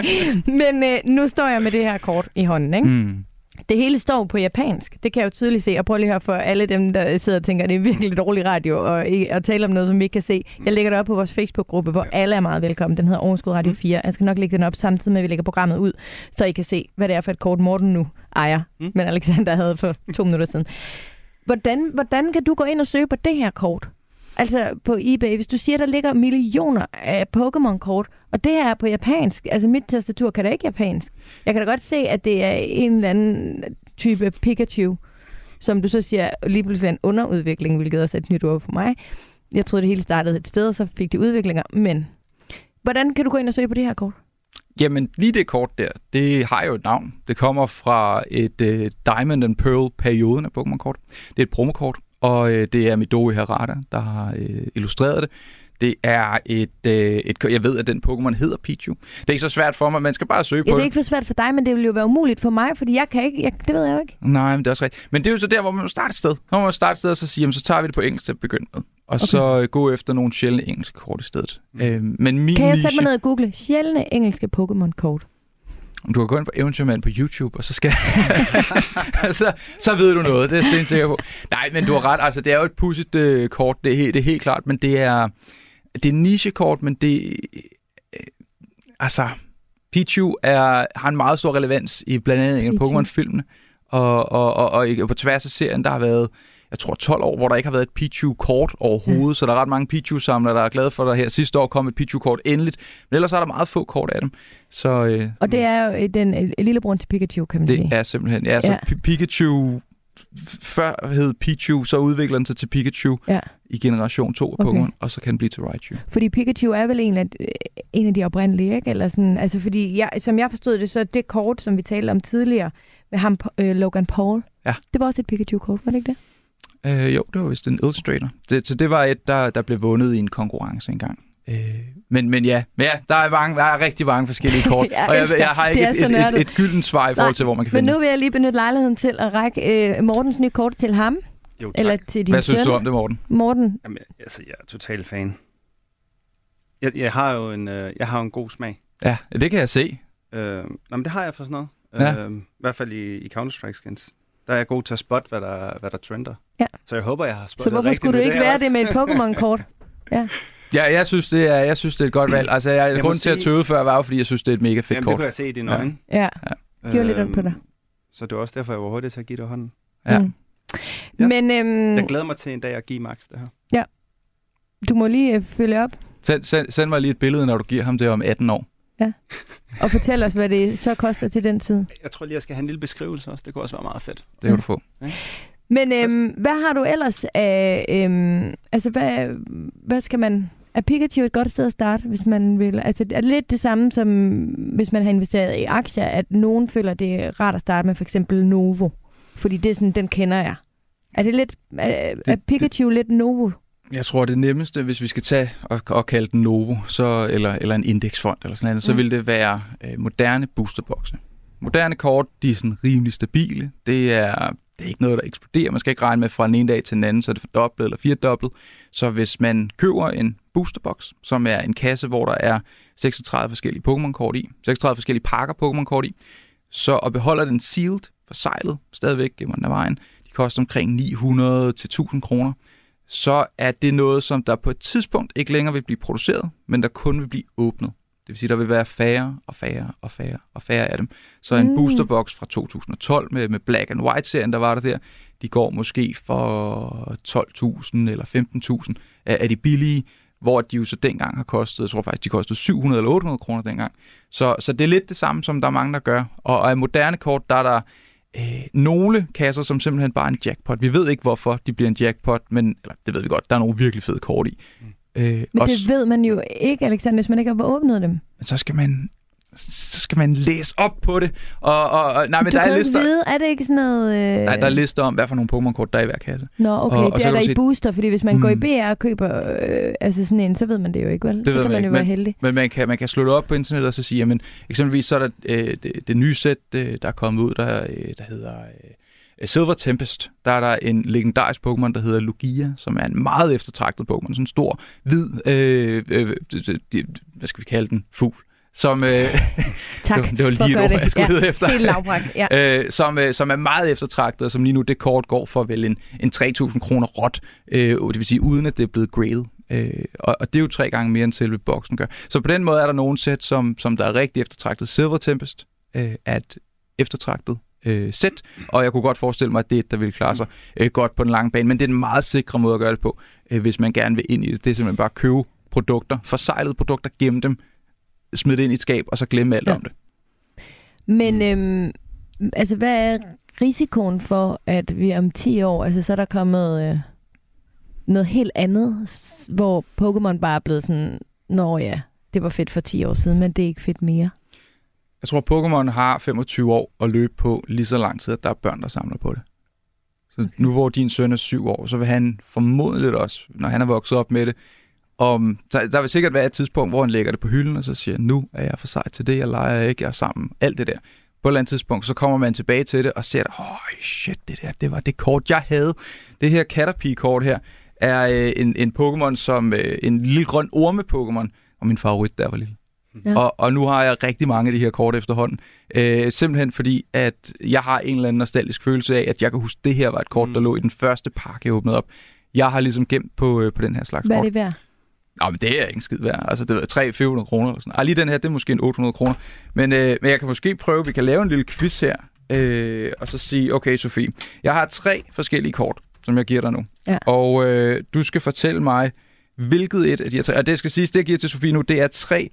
Men øh, nu står jeg med det her kort i hånden, ikke? Mm. Det hele står på japansk. Det kan jeg jo tydeligt se. Og prøv lige her for alle dem, der sidder og tænker, at det er virkelig dårlig radio og, og tale om noget, som vi ikke kan se. Jeg lægger det op på vores Facebook-gruppe, hvor alle er meget velkommen. Den hedder Overskud Radio 4. Jeg skal nok lægge den op samtidig med, at vi lægger programmet ud, så I kan se, hvad det er for et kort, Morten nu ejer, Mm. men Alexander havde for to minutter siden. Hvordan, hvordan kan du gå ind og søge på det her kort? Altså på eBay, hvis du siger, der ligger millioner af Pokémon-kort, og det her er på japansk, altså mit tastatur kan da ikke japansk. Jeg kan da godt se, at det er en eller anden type Pikachu, som du så siger lige pludselig er en underudvikling, hvilket også er et nyt ord for mig. Jeg troede, det hele startede et sted, og så fik de udviklinger, men hvordan kan du gå ind og søge på det her kort? Jamen, lige det kort der, det har jo et navn. Det kommer fra et uh, Diamond and Pearl-perioden af Pokémon-kort. Det er et promokort, og uh, det er Midori Harada, der har uh, illustreret det. Det er et, uh, et... Jeg ved, at den Pokémon hedder Pichu. Det er ikke så svært for mig, man skal bare søge Ja, på det er ikke for svært for dig, men det vil jo være umuligt for mig, fordi jeg kan ikke, jeg, det ved jeg jo ikke. Nej, men det er også rigtigt. Men det er jo så der, hvor man må starte et sted. Så må man starte et sted og så sige, jamen, så tager vi det på engelsk til at begynde med. Og okay. så øh, gå efter nogle sjældne engelske kort i stedet. Mm. Øhm, men min Kan jeg niche, sætte mig ned og google sjældne engelske Pokémon-kort? Du kan gå ind på Eventyrmand på YouTube, og så skal så, så ved du noget. Det er jeg stensikker på. Nej, men du har ret. Altså, det er jo et pudsigt øh, kort. Det er, helt, det er helt klart, men det er, det er niche-kort, men det... Øh, altså, Pichu er, har en meget stor relevans i blandt andet en af. Pokémon-filmene. Og, og, og, og, og på tværs af serien, der har været jeg tror 12 år, hvor der ikke har været et Pichu-kort overhovedet, mm. så der er ret mange Pichu-samlere, der er glade for, at der her sidste år kom et Pichu-kort endeligt, men ellers er der meget få kort af dem. Så øh, Og det er jo den øh, lillebror til Pikachu, kan man det sige. er simpelthen, ja, så. Pi- Pikachu, før hed Pichu, så udvikler den sig til Pikachu Ja. i generation 2 af Okay. Pokémon, og så kan den blive til Raichu. Fordi Pikachu er vel en af, en af de oprindelige, ikke? Eller sådan, altså fordi, jeg, som jeg forstod det, så det kort, som vi talte om tidligere, med ham, øh, Logan Paul, Ja. det var også et Pikachu-kort, var det ikke det? Øh, jo, det var vist en Illustrator. Det, så det var et, der, der blev vundet i en konkurrence engang. Øh, men, men ja, men ja der, er mange, der er rigtig mange forskellige kort, Jeg og jeg, jeg har ikke et, et, et, et gyldent svar i forhold til, hvor man kan Men finde nu vil jeg lige benytte lejligheden til at række øh, Mortens nye kort til ham, Jo, tak. eller til din Hvad synes du om det, Morten? Morten, Jamen, jeg- altså, jeg er total fan. Jeg, jeg har jo en, øh, jeg har jo en god smag. Ja, det kan jeg se. Øh, nå, men det har jeg for sådan noget. Ja. Øh, I hvert fald i, i Counter-Strike skins. Der er jeg god til at spotte, hvad der, hvad der trender. Ja. Så jeg håber, jeg har så spottet hvorfor rigtigt skulle du ikke være også. det med et Pokémon-kort? Ja, jeg synes, det er, jeg synes, det er et godt valg. Altså, jeg, Jeg grunden til at tøve før var jo, fordi jeg synes, det er et mega fedt Jamen, det kort. kunne jeg se i dine Ja. øjne. Ja, Gjorde lidt ondt på Øhm, dig. Så det var også derfor, jeg var hurtig til at give det hånden. Ja. Mm. Ja. Men øhm, Jeg glæder mig til en dag at give Max det her. du må lige øh, følge op Send, send, send mig lige et billede, når du giver ham det om 18 år. Og fortælle os, hvad det så koster til den tid. Jeg tror lige, jeg skal have en lille beskrivelse også. Det kunne også være meget fedt. Det kan du få. Men øhm, hvad har du ellers af... Øhm, altså, hvad, hvad skal man... Er Pikachu et godt sted at starte, hvis man vil? Altså, er det lidt det samme, som hvis man har investeret i aktier, at nogen føler, det er rart at starte med for eksempel Novo? Fordi det er sådan, den kender jeg. Er det lidt... Er, er Pikachu lidt Novo? Jeg tror, det nemmeste, hvis vi skal tage og, og kalde den Novo, så, eller, eller en indeksfond eller sådan noget, så Mm. vil det være øh, moderne boosterbokse. Moderne kort, de er sådan rimelig stabile. Det er, det er ikke noget, der eksploderer. Man skal ikke regne med fra den ene dag til den anden, så er det fordoblet eller firedoblet. Så hvis man køber en boosterbox, som er en kasse, hvor der er 36 forskellige Pokémon-kort i, 36 forskellige pakker Pokémon-kort i, så og beholder den sealed, forsejlet, stadigvæk gennem den af vejen, de koster omkring 900 til 1000 kroner, så er det noget, som der på et tidspunkt ikke længere vil blive produceret, men der kun vil blive åbnet. Det vil sige, der vil være færre og færre og færre og færre af dem. Så en Mm. boosterbox fra 2012 med, med Black and White-serien, der var der der, de går måske for 12.000 eller 15.000 af, af de billige, hvor de jo så dengang har kostet, jeg tror faktisk, de kostede 700 eller 800 kroner dengang. Så, så det er lidt det samme, som der er mange, der gør. Og, og af moderne kort, der er der øh, nogle kasser, som simpelthen bare er en jackpot. Vi ved ikke, hvorfor de bliver en jackpot, men eller, det ved vi godt, der er nogle virkelig fede kort i. Mm. Øh, Men også, det ved man jo ikke, Alexander, hvis man ikke har åbnet dem. men så skal man så skal man læse op på det. Og, og, og nej, men du der er lister, vide, er det ikke sådan noget... Øh... nej, der er lister om, hvad for nogle Pokémon-kort, der er i hver kasse. Nå, okay, og- og det så er der i se- booster, fordi hvis man går i Mm. BR og køber øh, altså sådan en, så ved man det jo ikke, vel? Det så ved kan man man ikke, jo være men- heldig. Men man kan, man kan slå det op på internettet og så sige, jamen, eksempelvis så er der øh, det, det nye sæt, øh, der er kommet ud, der, øh, der hedder øh, Silver Tempest. Der er der en legendarisk Pokémon, der hedder Lugia, som er en meget eftertragtet Pokémon. Sådan en stor, hvid, øh, øh, øh, hvad skal vi kalde den, fugl. Som, øh, Tak det, var, det var lige et ord, det. jeg skulle Ja, lede efter. Helt ja. øh, som, øh, som er meget eftertragtet, og som lige nu det kort går for vel en, en 3.000 kroner råt, øh, det vil sige uden at det er blevet graded. Øh, og, og det er jo tre gange mere end selve boksen gør. Så på den måde er der nogle sæt, som, som der er rigtig eftertragtet. Silver Tempest øh, er et eftertragtet øh, sæt, og jeg kunne godt forestille mig, at det er et, der ville klare sig øh, godt på den lange bane, men det er en meget sikre måde at gøre det på, øh, hvis man gerne vil ind i det. Det er simpelthen bare at købe produkter, forsejlede produkter, gemme dem, smide det ind i et skab, og så glemme alt Ja. om det. Men øhm, altså, hvad er risikoen for, at vi om 10 år, altså så er der kommet øh, noget helt andet, hvor Pokémon bare er blevet sådan, nå ja, det var fedt for 10 år siden, men det er ikke fedt mere. Jeg tror, Pokémon har 25 år at løbe på lige så lang tid, at der er børn, der samler på det. Så okay. nu hvor din søn er syv år, så vil han formodentlig også, når han er vokset op med det, om, der, der vil sikkert være et tidspunkt, hvor han lægger det på hylden, og så siger, nu er jeg for sej til det, jeg leger ikke, jeg er sammen, alt det der. På et eller andet tidspunkt, så kommer man tilbage til det, og ser, åh oh, shit, det der, det var det kort, jeg havde. Det her Caterpie-kort her, er øh, en, en Pokémon som øh, en lille grøn orme-Pokémon, og min favorit der var lille. Ja. Og, og nu har jeg rigtig mange af de her kort efterhånden. Øh, simpelthen fordi, at jeg har en eller anden nostalgisk følelse af, at jeg kan huske, at det her var et kort, Mm. der lå i den første pakke, jeg åbnede op. Jeg har ligesom gemt på, øh, på den her slags Hvad er kort. det værd? Nå, men det er ikke en skid værd. Altså, det er 300-400 kroner eller sådan. Ej, lige den her, det er måske en 800 kroner. Men, øh, men jeg kan måske prøve, vi kan lave en lille quiz her, øh, og så sige, okay, Sofie, jeg har tre forskellige kort, som jeg giver dig nu. Ja. Og øh, du skal fortælle mig, hvilket et af de her tre, og det skal siges, det jeg giver til Sofie nu, det er tre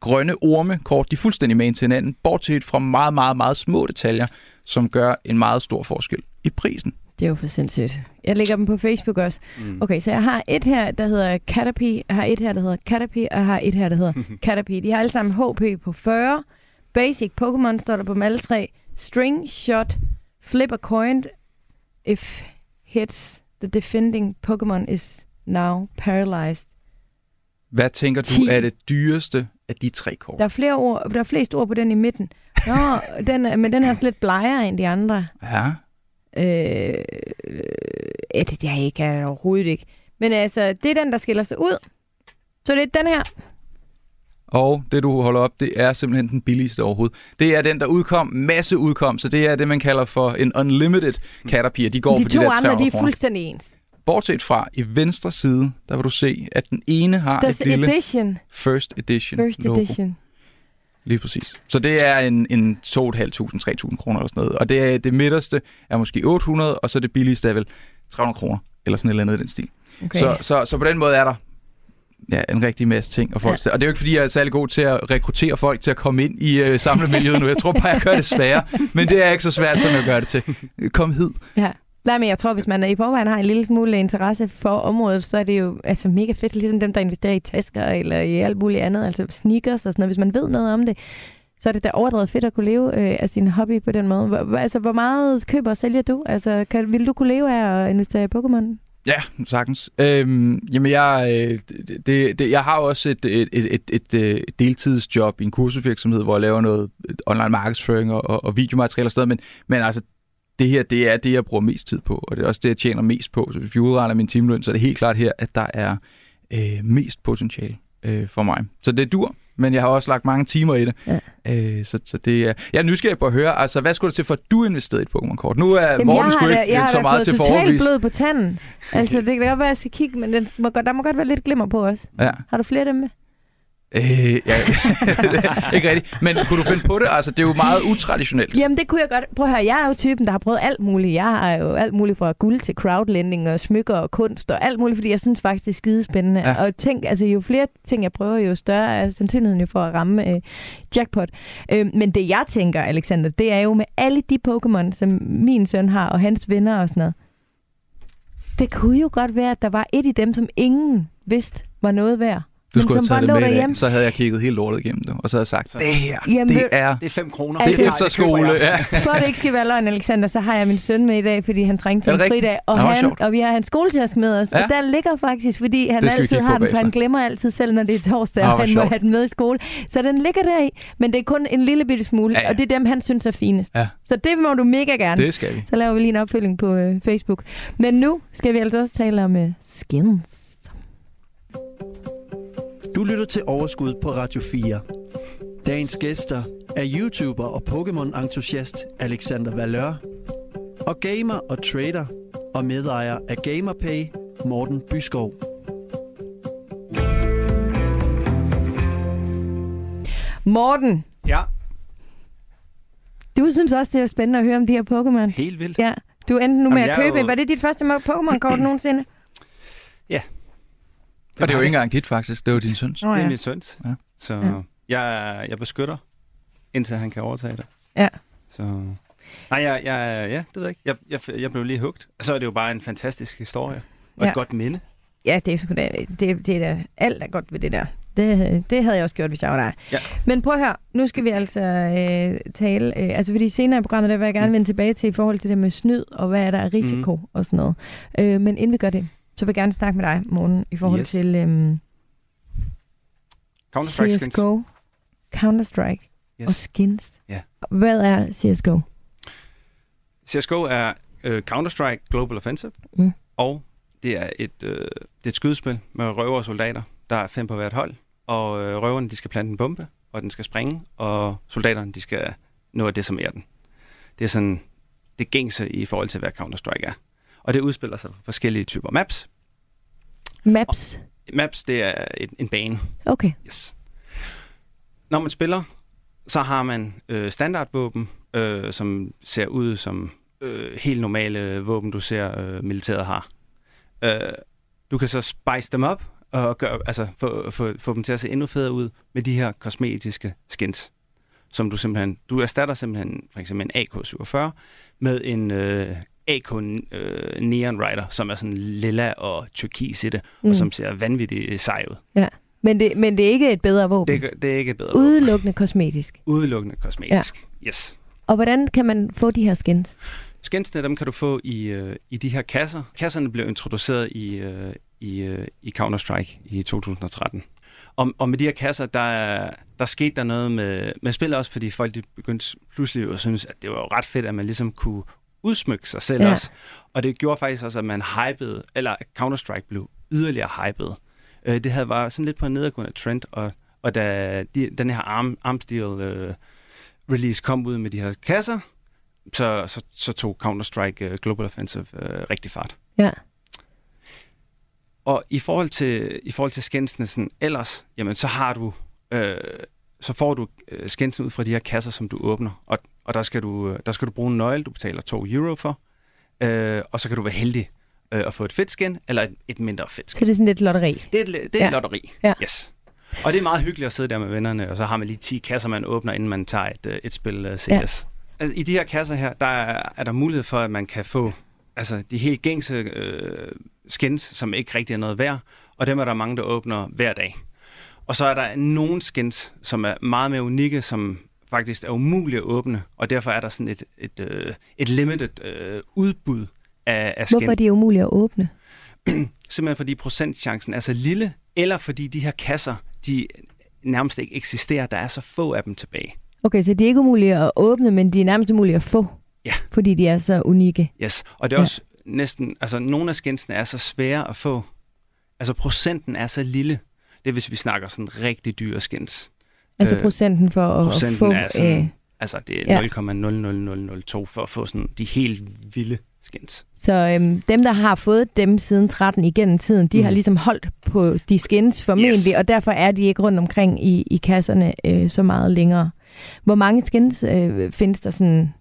grønne orme-kort, de er fuldstændig med til hinanden, bortset fra meget, meget, meget små detaljer, som gør en meget stor forskel i prisen. Det er jo for sindssygt. Jeg lægger dem på Facebook også. Mm. Okay, så jeg har et her, der hedder Caterpie, jeg har et her, der hedder Caterpie, og jeg har et her, der hedder Caterpie. De har alle sammen HP på 40. Basic Pokémon står der på dem alle tre. String Shot, Flip a Coin, if hits the defending Pokémon is now paralyzed. Hvad tænker du 10. er det dyreste af de tre kort? Der er flere ord, der er flest ord på den i midten. Nå, den, men den her er lidt blegere end de andre. Ja. Øh, øh, det er ikke er overhovedet ikke. Men altså, det er den, der skiller sig ud. Så det er den her. Og det, du holder op, det er simpelthen den billigste overhovedet. Det er den, der udkom, masse udkom, så det er det, man kalder for en unlimited Caterpie. De går de to de der andre, 300 de er fuldstændig ens. Bortset fra, i venstre side, der vil du se, at den ene har Der et lille edition. first edition First logo. edition. Lige præcis. Så det er en, en 2.500-3.000 kroner eller sådan noget. Og det, er, det midterste er måske 800, og så det billigste er vel 300 kroner, eller sådan et eller andet i den stil. Okay. Så, så, så på den måde er der ja, en rigtig masse ting. Og, folk, ja. og det er jo ikke, fordi jeg er særlig god til at rekruttere folk til at komme ind i øh, samlemiljøet nu. Jeg tror bare, jeg gør det sværere. Men det er ikke så svært, som jeg gør det til. Kom hid. Ja. Nej, men jeg tror, hvis man i forvejen har en lille smule interesse for området, så er det jo altså mega fedt, ligesom dem, der investerer i tasker eller i alt muligt andet, altså sneakers og sådan noget. Hvis man ved noget om det, så er det da overdrevet fedt at kunne leve øh, af sin hobby på den måde. Hvor, altså, hvor meget køber og sælger du? Altså, kan, vil du kunne leve af at investere i Pokémon? Ja, sagtens. Øhm, jamen, jeg, øh, det, det, jeg har også et, et, et, et, øh, et, deltidsjob i en kursusvirksomhed, hvor jeg laver noget online markedsføring og, og, og videomateriale og sådan noget, men, men altså, det her, det er det, jeg bruger mest tid på, og det er også det, jeg tjener mest på. Så hvis vi udregner min timeløn, så er det helt klart her, at der er øh, mest potentiale øh, for mig. Så det er dur, men jeg har også lagt mange timer i det. Ja. Øh, så, så det er... Jeg er nysgerrig på at høre, altså, hvad skulle der til for, at du investerede i et Pokémon-kort? Nu er Jamen, Morten jeg sgu har ikke jeg har så meget til for totalt overvis. blod på tanden. Altså, det kan godt være, at jeg skal kigge, men den må, der må godt være lidt glimmer på os. Ja. Har du flere af dem med? Øh, ja, ikke rigtigt. Men kunne du finde på det? Altså, det er jo meget utraditionelt. Jamen, det kunne jeg godt. Prøv at høre, jeg er jo typen, der har prøvet alt muligt. Jeg har jo alt muligt fra guld til crowdlending og smykker og kunst og alt muligt, fordi jeg synes faktisk, det er skidespændende. Ja. Og tænk, altså jo flere ting, jeg prøver, jo større er sandsynligheden jo for at ramme øh, jackpot. Øh, men det jeg tænker, Alexander, det er jo med alle de Pokémon, som min søn har, og hans venner og sådan noget. Det kunne jo godt være, at der var et i dem, som ingen vidste var noget værd. Du Men skulle have som taget bare det med derhjemme. Så havde jeg kigget helt lortet igennem det. Og så havde jeg sagt, Så- det her, Jamen, det er, Det er 5 kroner. Altså- det er tager- efterskole. Ja. For at det ikke skal være løgn, Alexander, så har jeg min søn med i dag, fordi han trængte til en rigtigt? fridag. Og, Nå, han, sjovt. og vi har hans skoletask med os. Ja. Og der ligger faktisk, fordi han altid har den, for han glemmer altid selv, når det er torsdag, Nå, og han må sjovt. have den med i skole. Så den ligger der i, men det er kun en lille bitte smule, Ja, ja. og det er dem, han synes er finest. Ja. Så det må du mega gerne. Det skal vi. Så laver vi lige en opfølging på øh, Facebook. Men nu skal vi altså også tale om øh, skins. Du lytter til Overskud på Radio 4. Dagens gæster er YouTuber og Pokémon-entusiast Alexander Valør og gamer og trader og medejer af GamerPay Morten Byskov. Morten, Ja, du synes også, det er spændende at høre om de her Pokémon. helt vildt. Ja, du endte nu med Jamen, at købe. jo- Var det dit første Pokémon-kort nogensinde? Og det er jo ikke engang dit, faktisk. Det er jo din søns. Nå, Det er ja. min søns. Ja. Så Ja. jeg, jeg beskytter, indtil han kan overtage det. Ja. Så... Nej, jeg, jeg, ja, det ved jeg ikke. Jeg, jeg, jeg blev lige hugt. Og så er det jo bare en fantastisk historie. Og Ja. et godt minde. Ja, det er sgu da, det, det er da, alt er godt ved det der. Det, det havde jeg også gjort, hvis jeg var dig. Ja. Men prøv at høre, nu skal vi altså øh, tale, øh, altså fordi senere i programmet, der vil jeg gerne Mm. vende tilbage til i forhold til det med snyd, og hvad er der af risiko mm. og sådan noget. Øh, men inden vi gør det, så vil jeg gerne snakke med dig, Morten, i forhold Yes. til øh, Counter-Strike skins. CSGO, Counter-Strike Yes. og skins. Ja. Hvad er CSGO? CSGO er øh, Counter-Strike Global Offensive. Mm. Og det er et, øh, det er et skydespil med røver og soldater. Der er fem på hvert hold. Og øh, røverne de skal plante en bombe, og den skal springe. Og soldaterne de skal nå at desarmere den. Det er sådan det gængse i forhold til, hvad Counter-Strike er. Og det udspiller sig på forskellige typer maps. Maps? Maps, det er et, en bane. Okay. Yes. Når man spiller, så har man øh, standardvåben, øh, som ser ud som øh, helt normale våben, du ser øh, militæret har. Øh, du kan så spice dem op og gøre, altså, få, få, få dem til at se endnu federe ud med de her kosmetiske skins, som du simpelthen, du erstatter simpelthen for eksempel en AK-47 med en øh, AK øh, Neon Rider, som er sådan lilla og turkis i det, mm. Og som ser vanvittigt sej ud. Men, det, men det er ikke et bedre våben? Det, det er ikke et bedre våben. Udelukkende kosmetisk. Udelukkende kosmetisk. Ja. Yes. Og hvordan kan man få de her skins? Skinsene, dem kan du få i, øh, i de her kasser. Kasserne blev introduceret i, øh, i, øh, i Counter-Strike i 2013. Og, og med de her kasser, der, der skete der noget med, med spillet også, fordi folk de begyndte pludselig at synes, at det var ret fedt, at man ligesom kunne udsmykke sig selv Ja. også. Og det gjorde faktisk også, at man hypede, eller Counter-Strike blev yderligere hypet. Øh, det havde var sådan lidt på en nedadgående trend, og, og da de, den her Arm, Armsteel øh, release kom ud med de her kasser, så, så, så tog Counter-Strike uh, Global Offensive uh, rigtig fart. Ja. Og i forhold til, i forhold til skinsene sådan ellers, jamen så har du, øh, så får du øh, skinsen ud fra de her kasser, som du åbner. Og, og der, skal du, øh, der skal du bruge en nøgle, du betaler 2 euro for. Øh, og så kan du være heldig øh, at få et fedt skin, eller et, et mindre fedt Så skin. det er sådan lidt lotteri. Det er, et, det er Ja. et lotteri. Ja. Yes. Og det er meget hyggeligt at sidde der med vennerne, og så har man lige 10 kasser, man åbner, inden man tager et, øh, et spil uh, CS. Ja. Altså, I de her kasser her, der er, er der mulighed for, at man kan få altså, de helt gængse øh, skins, som ikke rigtig er noget værd, og dem er der mange, der åbner hver dag. Og så er der nogle skins, som er meget mere unikke, som faktisk er umulige at åbne, og derfor er der sådan et, et, øh, et limited øh, udbud af, af skin. Hvorfor er de umulige at åbne? Simpelthen fordi procentchancen er så lille, eller fordi de her kasser, de nærmest ikke eksisterer. Der er så få af dem tilbage. Okay, så de er ikke umulige at åbne, men de er nærmest umulige at få. Ja. Fordi de er så unikke. Yes. Og det er Ja. også næsten, altså nogle af skinsene er så svære at få. Altså procenten er så lille. Det er, hvis vi snakker sådan rigtig dyre skins. Altså Øh, procenten for at, procenten at få... er sådan- øh, Altså det Ja. er 0,00002 for at få sådan de helt vilde skins. så øhm, dem, der har fået dem siden 13 igennem tiden, de mm. har Mhm. ligesom holdt på de skins formentlig, Yes. og derfor er de ikke rundt omkring i, i kasserne øh, så meget længere. Hvor mange skins øh, findes der sådan?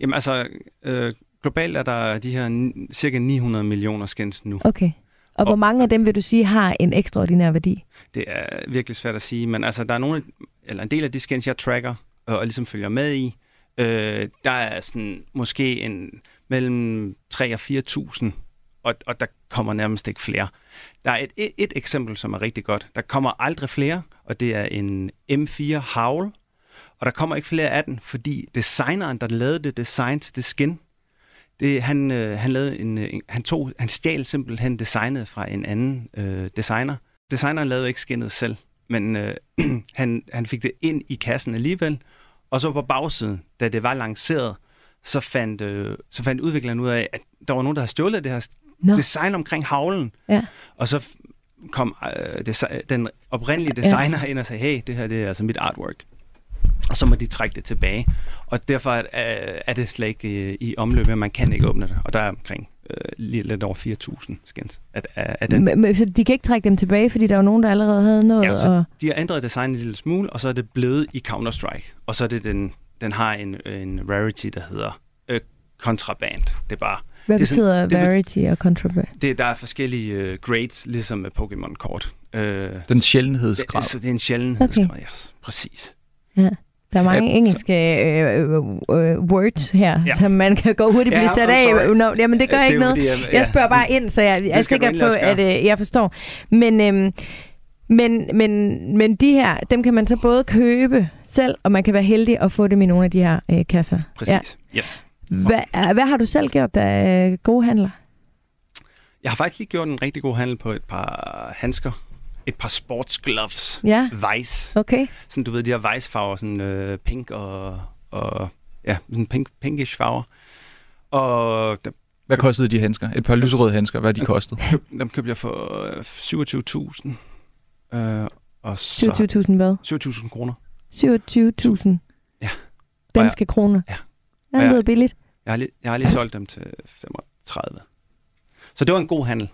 Jamen altså, øh, globalt er der de her cirka 900 millioner skins nu. Okay. Og, og hvor mange af dem vil du sige har en ekstraordinær værdi? Det er virkelig svært at sige, men altså, der er nogle, eller en del af de skins, jeg tracker og, og ligesom følger med i, øh, der er sådan måske en mellem 3 og 4.000 og, og der kommer nærmest ikke flere. Der er et, et, et eksempel, som er rigtig godt. Der kommer aldrig flere, og det er en M4 Howl, og der kommer ikke flere af den, fordi designeren, der lavede det design til det skin, det, han, øh, han, lavede en, øh, en, han, tog, han stjal simpelthen designet fra en anden øh, designer. Designeren lavede ikke skinnet selv, men øh, han, han fik det ind i kassen alligevel. Og så på bagsiden, da det var lanceret, så fandt, øh, så fandt udvikleren ud af, at der var nogen, der havde stjålet det her Nå. design omkring havlen. Ja. Og så kom øh, desi- den oprindelige designer ja. ind og sagde, hey, det her det er altså mit artwork. Og så må de trække det tilbage. Og derfor er, er det slet ikke øh, i omløb, at man kan ikke åbne det. Og der er omkring øh, lige lidt over 4.000 skins af, af, af den. Men, men, så de kan ikke trække dem tilbage, fordi der var nogen, der allerede havde noget? Ja, så og... de har ændret designet en lille smule, og så er det blevet i Counter-Strike. Og så er det den, den har en, en rarity, der hedder øh, Contraband. Det er bare, Hvad det er sådan- betyder det og Contraband? det, der er forskellige øh, grades, ligesom med Pokémon-kort. Øh, Den det, sjældenhedsgrad. så det er en sjældenhedsgrad, okay. yes, præcis. Der er mange Ja, ja, engelske øh, øh, øh, words her, Ja. ja. som man kan gå hurtigt blive Ja, sat af. No, jamen, det gør Øh, ikke noget. fordi, jeg- Jeg spørger bare ind, så jeg, jeg er sikker på, at øh, jeg forstår. Men, øhm, men, men, men de her, dem kan man så både købe selv, og man kan være heldig at få dem i nogle af de her øh, kasser. Præcis, ja. yes. Hvad, hvad har du selv gjort, der er gode handler? Jeg har faktisk lige gjort en rigtig god handel på et par handsker. Et par sportsgloves. Ja, Vice. okay. Sådan, du ved, de her Vice-farver, sådan øh, pink og, og ja, sådan pink, pinkish farver. Og dem, Hvad kostede de handsker? Et par lyserøde handsker, hvad de kostede? dem købte jeg for øh, 27.000. Øh, og så 27.000 hvad? 27.000 kroner. 27.000 Ja. danske kroner. Ja. Det jeg- lyder billigt. Jeg har, lige, jeg har lige solgt dem til 35. Så det var en god handel.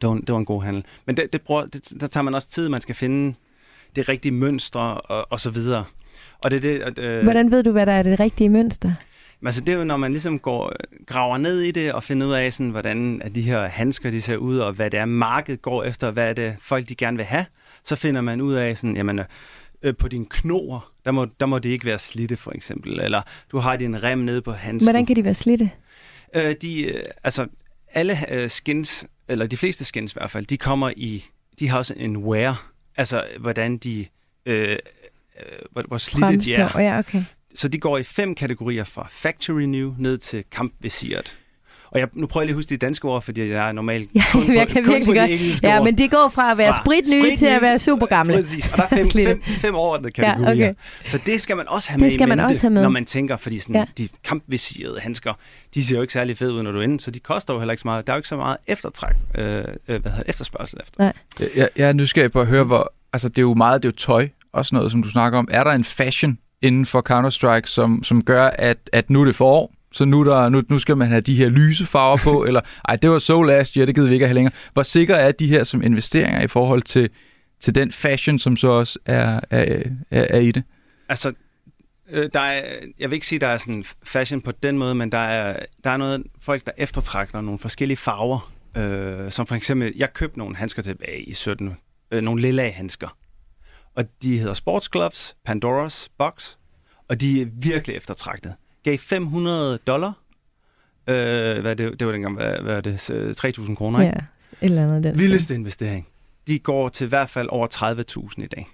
Det var en, det var en god handel. Men det, det bruger, det, der tager man også tid, man skal finde det rigtige mønstre og, og så videre. Og det det, at, øh, Hvordan ved du, hvad der er det rigtige mønster? men altså, det er jo, når man ligesom går, graver ned i det og finder ud af, sådan, hvordan at de her handsker de ser ud, og hvad det er, markedet går efter, hvad er det, folk de gerne vil have, så finder man ud af, sådan, jamen, øh, på dine knor, der må, der må det ikke være slidte, for eksempel. Eller du har din rem nede på handsken. Hvordan kan de være slidte? Øh, de, øh, altså, alle øh, skins, eller de fleste skins i hvert fald, de kommer i, de har også en wear, altså hvordan de, øh, øh, hvor, hvor slidte de er. Ja, okay. Så de går i fem kategorier fra factory new ned til kampvisiret. Og jeg, nu prøver jeg lige at huske de danske ord, fordi jeg er normalt Ja, kun, jeg på, kan kun virkelig på de godt. engelske Ja, ord. men de går fra at være spritnye spritnye- til at være super gamle. Præcis, og der er fem, fem, fem overordnede Ja, kategorier. okay. Så det skal man også have Det med skal i man mente, også have med. når man tænker, fordi sådan, Ja. ja. de kampvisirede handsker, de ser jo ikke særlig fede ud, når du er inde, så de koster jo heller ikke så meget. Der er jo ikke så meget eftertræk, øh, øh, hvad hedder, efterspørgsel efter. Nej. Jeg, jeg- jeg er nysgerrig på at høre, hvor... Altså, det er jo meget, det er jo tøj og sådan noget, som du snakker om. Er der en fashion inden for Counter-Strike, som, som gør, at, at nu er det forår, så nu, er der, nu, nu skal man have de her lyse farver på, eller ej, det var so last year, det gider vi ikke at have længere. Hvor sikre er de her som investeringer i forhold til, til den fashion, som så også er, er, er, er i det? Altså, øh, der er, jeg vil ikke sige, der er sådan fashion på den måde, men der er, der er noget folk, der eftertrækker nogle forskellige farver. Øh, som for eksempel, jeg købte nogle handsker tilbage i 17, øh, nogle lilla handsker. Og de hedder Sports Gloves, Pandora's Box, og de er virkelig eftertragtet. Gav 500 dollar. Øh, hvad er det, det var dengang, hvad, hvad er det, øh, 3.000 kroner, Ja, ikke? et eller andet den. Vildeste investering. De går til i hvert fald over 30.000 i dag.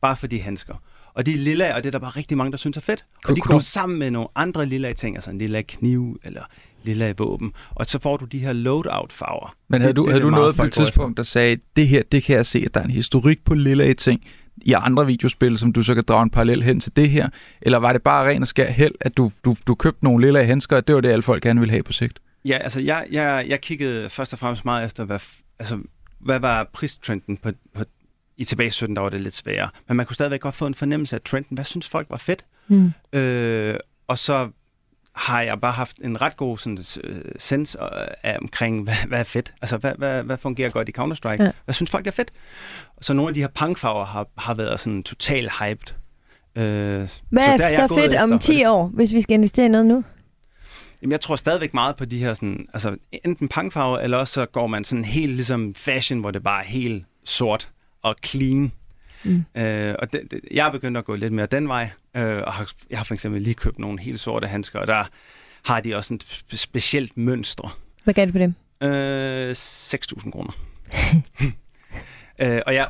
Bare for de handsker. Og de lilla, og det er der bare rigtig mange, der synes er fedt. Kunne- Og de går du- sammen med nogle andre lilla ting, altså en lilla kniv eller lilla våben. Og så får du de her loadout-farver. Men havde Det- du, det havde det du noget på et tidspunkt, der sagde, det her, det kan jeg se, at der er en historik på lille ting i andre videospil, som du så kan drage en parallel hen til det her? Eller var det bare ren og skær held, at du, du, du købte nogle lille handsker, og det var det, alle folk gerne ville have på sigt? Ja, altså jeg, jeg, jeg kiggede først og fremmest meget efter, hvad, altså, hvad var pristrenden på, på, i tilbage i 17, der var det lidt sværere. Men man kunne stadigvæk godt få en fornemmelse af trenden. Hvad synes folk var fedt? Mm. Øh, og så har jeg bare haft en ret god sådan, øh, sens øh, af omkring, hvad, hvad er fedt? Altså, hvad, hvad, hvad fungerer godt i Counter-Strike? Ja. Hvad synes folk er fedt? Så nogle af de her punkfarver har, har været sådan totalt hyped. Øh, Hvad så er der er så, fedt efter, om og 10 det- år, hvis vi skal investere i noget nu? Jamen, jeg tror stadigvæk meget på de her sådan, altså enten punkfarver, eller også så går man sådan helt ligesom fashion, hvor det bare er helt sort og clean. Mm. Øh, og det, det, jeg er begyndt at gå lidt mere den vej, øh, og har, jeg har for eksempel lige købt nogle helt sorte handsker, og der har de også et spe- specielt mønster. Hvad gør det for dem? Øh, 6.000 kroner. øh, og ja,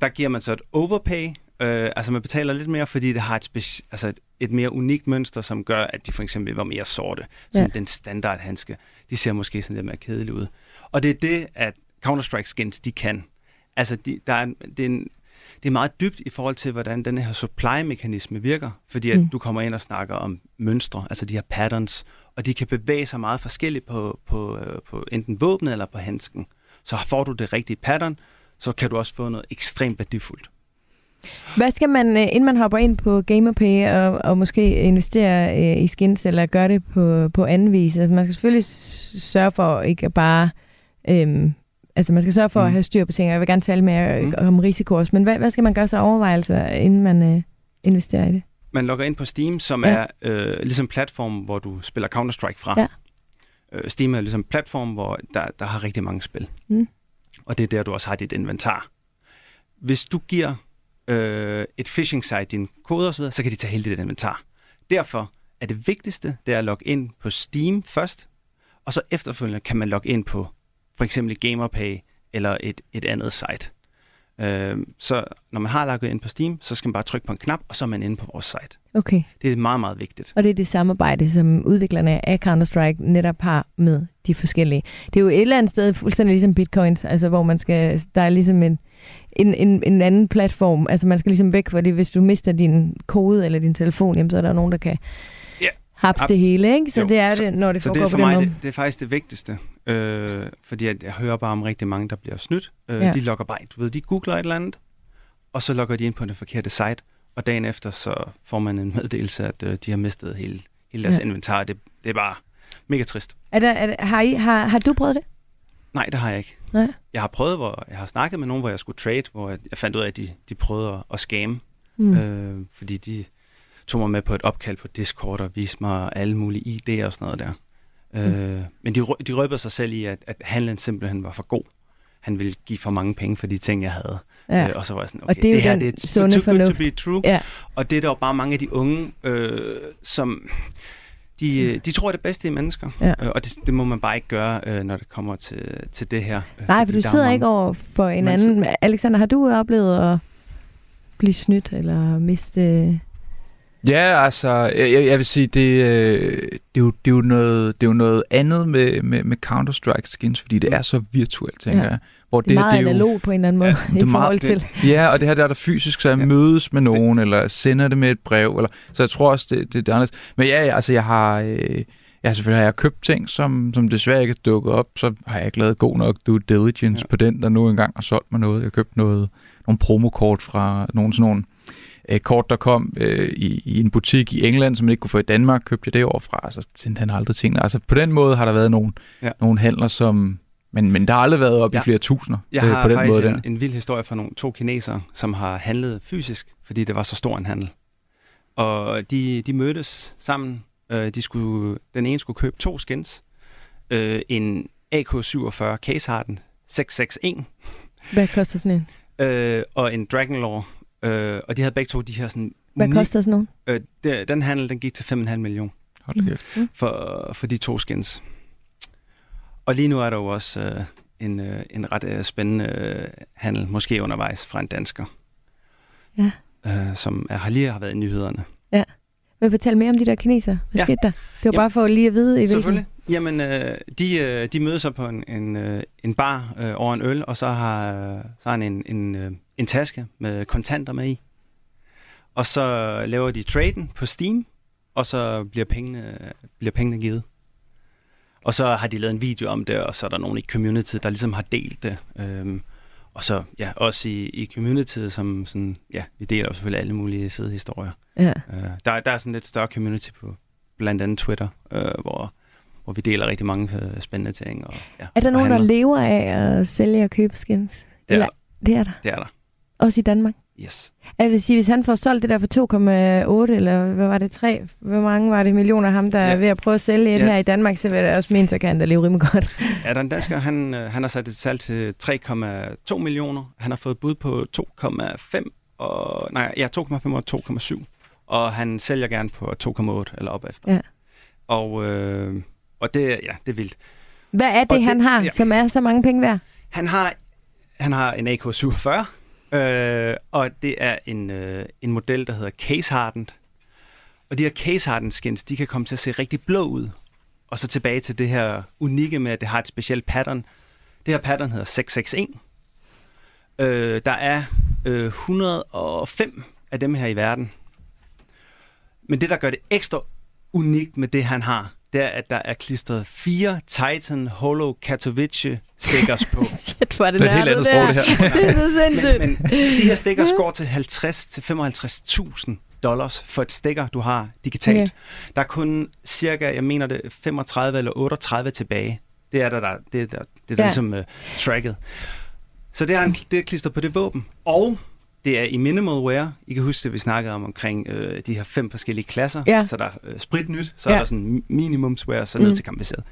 der giver man så et overpay. Øh, altså man betaler lidt mere, fordi det har et, speci- altså et, et mere unikt mønster, som gør, at de for eksempel var mere sorte. Ja. den standard handske. De ser måske sådan lidt mere kedelige ud. Og det er det, at Counter-Strike skins, de kan. Altså, de, der er, det, er en, det er meget dybt i forhold til, hvordan den her supply-mekanisme virker. Fordi at Mm. du kommer ind og snakker om mønstre, altså de her patterns, og de kan bevæge sig meget forskelligt på, på, øh, på enten våbnet eller på handsken. Så får du det rigtige pattern, så kan du også få noget ekstremt værdifuldt. Hvad skal man, øh, inden man hopper ind på GamerPay og, og måske investere øh, i skins, eller gøre det på, på anden vis? Altså, man skal selvfølgelig sørge for ikke bare... Øhm, altså, man skal sørge for mm. at have styr på ting, og jeg vil gerne tale mere Mm. mm. om risiko også. Men hvad, hvad skal man gøre sig overvejelser, inden man øh, investerer i det? Man logger ind på Steam, som ja. er øh, ligesom platform, hvor du spiller Counter-Strike fra. Ja. Øh, Steam er ligesom platform, hvor der, der har rigtig mange spil. Mm. Og det er der, du også har dit inventar. Hvis du giver øh, et phishing site dine koder osv., så kan de tage hele dit inventar. Derfor er det vigtigste, det er at logge ind på Steam først, og så efterfølgende kan man logge ind på for eksempel GamerPay eller et, et andet site. Øh, så når man har logget ind på Steam, så skal man bare trykke på en knap, og så er man inde på vores site. Okay. Det er meget, meget vigtigt. Og det er det samarbejde, som udviklerne af Counter-Strike netop har med de forskellige. Det er jo et eller andet sted fuldstændig ligesom bitcoins, altså hvor man skal, der er ligesom en, en, en, en anden platform. Altså man skal ligesom væk fra det. Hvis du mister din kode eller din telefon, jamen, så er der nogen, der kan Ja. hapse Ab- det hele. Ikke? Så Jo. det er Så- det, når det Så foregår det er for på den mig, måde. det, det er faktisk det vigtigste. Øh, fordi at jeg hører bare om rigtig mange, der bliver snydt. Øh, Ja. De logger bare, du ved, de googler et eller andet, og så logger de ind på den forkerte site, og dagen efter så får man en meddelelse, at øh, de har mistet hele, hele deres Ja. inventar. Det, det er bare mega trist. Er der, er der, har, I, har, har du prøvet det? Nej, det har jeg ikke. Nej. Jeg har prøvet, hvor jeg har snakket med nogen, hvor jeg skulle trade, hvor jeg, jeg fandt ud af, at de, de prøvede at, at scam, Mm. mm. øh, fordi de tog mig med på et opkald på Discord og viste mig alle mulige idéer og sådan noget der. Øh, men de, de røbede sig selv i, at, at handlen simpelthen var for god. Han ville give for mange penge for de ting, jeg havde. Ja. Øh, og så var jeg sådan, Og okay, det er det her det er sunde too good fornuft. to be true. Ja. Og det er der jo bare mange af de unge, øh, som... De, øh, de tror, det bedste i mennesker, Ja. øh, og det, det må man bare ikke gøre, øh, når det kommer til, til det her. øh, Nej, for du der er sidder mange- ikke over for en anden. Alexander, har du oplevet at blive snydt eller miste... Ja, altså, jeg, jeg- vil sige, det, øh, det, er jo, det, er jo noget, det er jo noget andet med, med, med Counter-Strike skins, fordi det er så virtuelt, tænker Ja. jeg. Hvor Det er meget det er jo, analogt på en eller anden måde det i meget- forhold til... Ja, og det her der er der fysisk, så jeg Ja. ja. mødes med nogen, eller sender det med et brev, eller, så jeg tror også, det, det, det er anderledes. Men ja, ja, altså jeg har, øh, ja, selvfølgelig har jeg købt ting, som, som desværre ikke er dukket op, så har jeg ikke lavet god nok due diligence Ja. ja. på den, der nu engang har solgt mig noget. Jeg har købt noget, nogle promokort fra nogle sådan nogle øh, kort, der kom øh, i, i en butik i England, som man ikke kunne få i Danmark, købte jeg det overfra, og så sendte han aldrig tingene. Altså på den måde har der været nogle, Ja. nogle handler, som... Men, men der har aldrig været op Ja. i flere tusinder Jeg øh, har på den faktisk måde der. en, en vild historie fra nogle to kinesere, som har handlet fysisk, fordi det var så stor en handel. Og de, de mødtes sammen. Øh, de skulle, den ene skulle købe to skins. Øh, en AK-47 Case Harden 661 Hvad koster sådan en? øh, og en Dragonlore. Øh, og de havde begge to de her sådan... Hvad koster sådan nogen? Øh, det, den handel, den gik til 5,5 millioner Hold kæft. for, for de to skins. Og lige nu er der jo også øh, en, øh, en ret øh, spændende øh, handel, måske undervejs, fra en dansker. Ja. Øh, som er, har lige har været i nyhederne. Vil du fortælle mere om de der kineser? Hvad Ja. skete der? Det var Jamen, bare for lige at vide, i hvilken... Jamen, øh, de, øh, de mødes så på en, en, øh, en bar øh, over en øl, og så har, øh, så har han en, en, øh, en taske med kontanter med i. Og så laver de traden på Steam, og så bliver pengene, bliver pengene givet. Og så har de lavet en video om det, og så er der nogen i community, der ligesom har delt det. Øhm, og så ja, også i, i community, som sådan, ja, vi deler selvfølgelig alle mulige sidehistorier. Ja. Øh, der, der er sådan lidt større community på blandt andet Twitter, øh, hvor, hvor vi deler rigtig mange øh, spændende ting. Og, ja, Er der og nogen, der lever af at sælge og købe skins? Det er, Eller- der. Det er der. det er der. Også i Danmark. Yes. Jeg vil sige, hvis han får solgt det der for 2,8, eller hvad var det, 3? Hvor mange var det millioner, ham der ja. Er ved at prøve at sælge et Ja. her i Danmark, så vil jeg også mene, så kan han da leve rimelig godt. Ja, der er en dansker, han, øh, han har sat et salg til 3,2 millioner. Han har fået bud på 2,5 og nej, ja, 2,5 og 2,7. Og han sælger gerne på 2,8 eller op efter. Ja. Og, øh, og det, ja, det er vildt. Hvad er det, Og det- han har, ja. som er så mange penge værd? Han har, han har en AK-47, øh, og det er en, øh, en model, der hedder Case Hardened. Og de her Case Hardened skins, de kan komme til at se rigtig blå ud. Og så tilbage til det her unikke med, at det har et specielt pattern. Det her pattern hedder 661. Øh, der er øh, 105 af dem her i verden. Men det, der gør det ekstra unikt med det, han har, det er, at der er klistret fire Titan Holo Katowice stickers på. Shit, hvor er det Det er et helt andet sprog, det her. det er så sindssygt. men, men de her stickers går til 50 til 55.000 dollars for et sticker, du har digitalt. Okay. Der er kun cirka, jeg mener det, 35 eller 38 tilbage. Det er der, der det er der, det er der ja. ligesom uh, tracket. Så det er, en, det er klistret på det våben. Og det er i minimal wear. I kan huske det, vi snakkede om omkring øh, de her fem forskellige klasser. Ja. Så der er øh, spritnyt, så Ja. er der sådan minimumswear, så ned Mm. til kompenseret.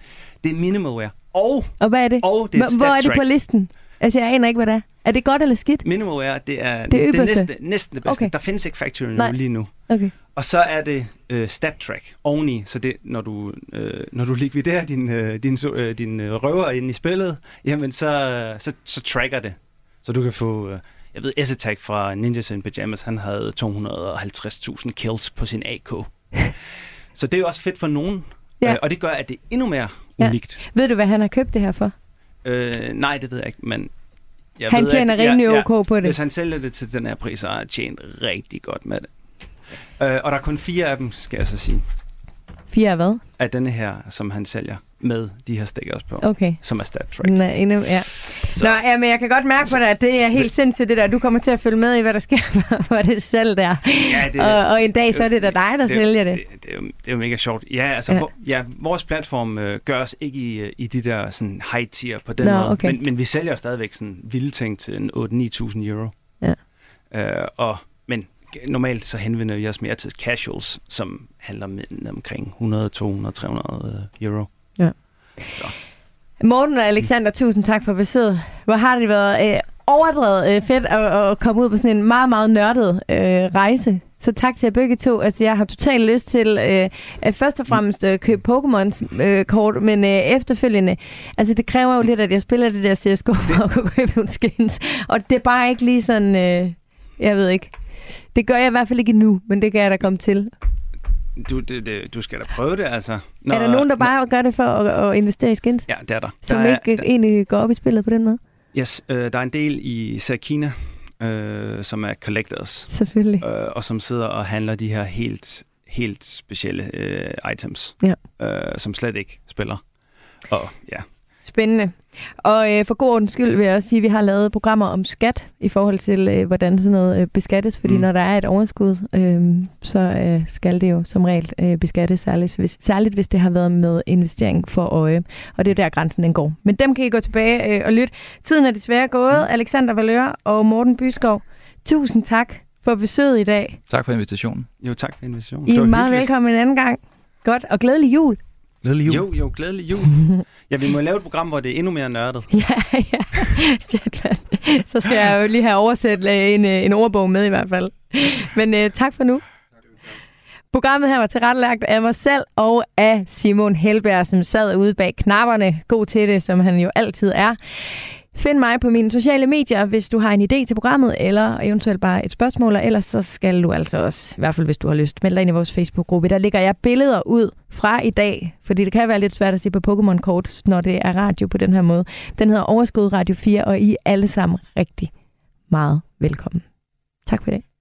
Det er minimal wear. Og, Og hvad er det? og det er Hvor, er det på listen? Altså, jeg aner ikke, hvad det er. Er det godt eller skidt? Minimal wear, det er, Det det er næsten, næsten det bedste. Okay. Der findes ikke factory Nej. nu lige nu. Okay. Og så er det øh, stat track oveni, så det, når du, øh, når du likviderer din, øh, din, øh, din øh, røver ind i spillet, jamen så, så, så tracker det. Så du kan få, øh, jeg ved, S-Attack fra Ninjas in Pyjamas, han havde 250.000 kills på sin AK. så det er jo også fedt for nogen, Ja. øh, og det gør, at det er endnu mere Ja. unikt. Ved du, hvad han har købt det her for? Øh, nej, det ved jeg ikke, men... Jeg Han ved, tjener at- rimelig ja, ok på det. Hvis han sælger det til den her pris, så har han tjent rigtig godt med det. Øh, og der er kun fire af dem, skal jeg så sige, Fire af hvad? af denne her, som han sælger med de her stickers på, Okay. som er stat track. Nå, endnu, ja. Så, Nå, ja, men jeg kan godt mærke på dig, at det er helt sindssygt det der. Du kommer til at følge med i, hvad der sker for det salg der. ja, det, Og, og en dag, så er det da dig, der sælger det. Det, det, er jo, det er jo mega sjovt. Ja, altså, Ja. Hvor, ja vores platform øh, gør os ikke i, øh, i de der sådan, high tier på den Nå, måde, okay. men, men vi sælger stadigvæk sådan vilde ting til en 8-9.000 euro. Ja. Øh, og, men normalt så henvender vi os mere til casuals, som handler med omkring 100, 200, 300 euro. Ja. Så. Morten og Alexander, tusind tak for besøget. Hvor har det været øh, overdrevet øh, fedt at, at komme ud på sådan en meget, meget nørdet øh, rejse. Så tak til jer begge to. Altså, jeg har totalt lyst til øh, at først og fremmest øh, købe Pokémons øh, kort, men øh, efterfølgende, altså det kræver jo lidt, at jeg spiller det der CSGO for at kunne købe nogle skins. Og det er bare ikke lige sådan, øh, jeg ved ikke. Det gør jeg i hvert fald ikke endnu, men det kan jeg da komme til. Du, det, det, du skal da prøve det, altså. Når, er der nogen, der bare gør det for at, at investere i skins? Ja, det er der. Som der ikke er, egentlig går op i spillet på den måde? Yes, øh, der er en del i især Kina, øh, som er collectors, Selvfølgelig. øh, og som sidder og handler de her helt, helt specielle øh, items, Ja. øh, som slet ikke spiller. Og ja, Spændende. Og øh, for god ordens skyld vil jeg også sige, at vi har lavet programmer om skat i forhold til, øh, hvordan sådan noget øh, beskattes. Fordi mm. Når der er et overskud, øh, så øh, skal det jo som regel øh, beskattes, særligt hvis, særligt hvis det har været med investering for øje. Og det er der grænsen den går. Men dem kan I gå tilbage øh, og lytte. Tiden er desværre gået. Mm. Alexander Valør og Morten Byskov, tusind tak for besøget i dag. Tak for invitationen. jo tak for invitationen. I er meget hyggeligt. velkommen en anden gang. Godt, og glædelig jul. Glædelig Jo, jo, glædelig jul. ja, vi må lave et program, hvor det er endnu mere nørdet. Ja, ja. Så skal jeg jo lige have oversat øh, en, øh, en ordbog med i hvert fald. Men øh, tak for nu. Programmet her var tilrettelagt af mig selv og af Simon Helberg, som sad ude bag knapperne. God til det, som han jo altid er. Find mig på mine sociale medier, hvis du har en idé til programmet, eller eventuelt bare et spørgsmål, og ellers så skal du altså også, i hvert fald hvis du har lyst, melde dig ind i vores Facebook-gruppe. Der ligger jeg billeder ud fra i dag, fordi det kan være lidt svært at se på Pokémon-kort, når det er radio på den her måde. Den hedder Overskud Radio 4, og I er alle sammen rigtig meget velkommen. Tak for i dag.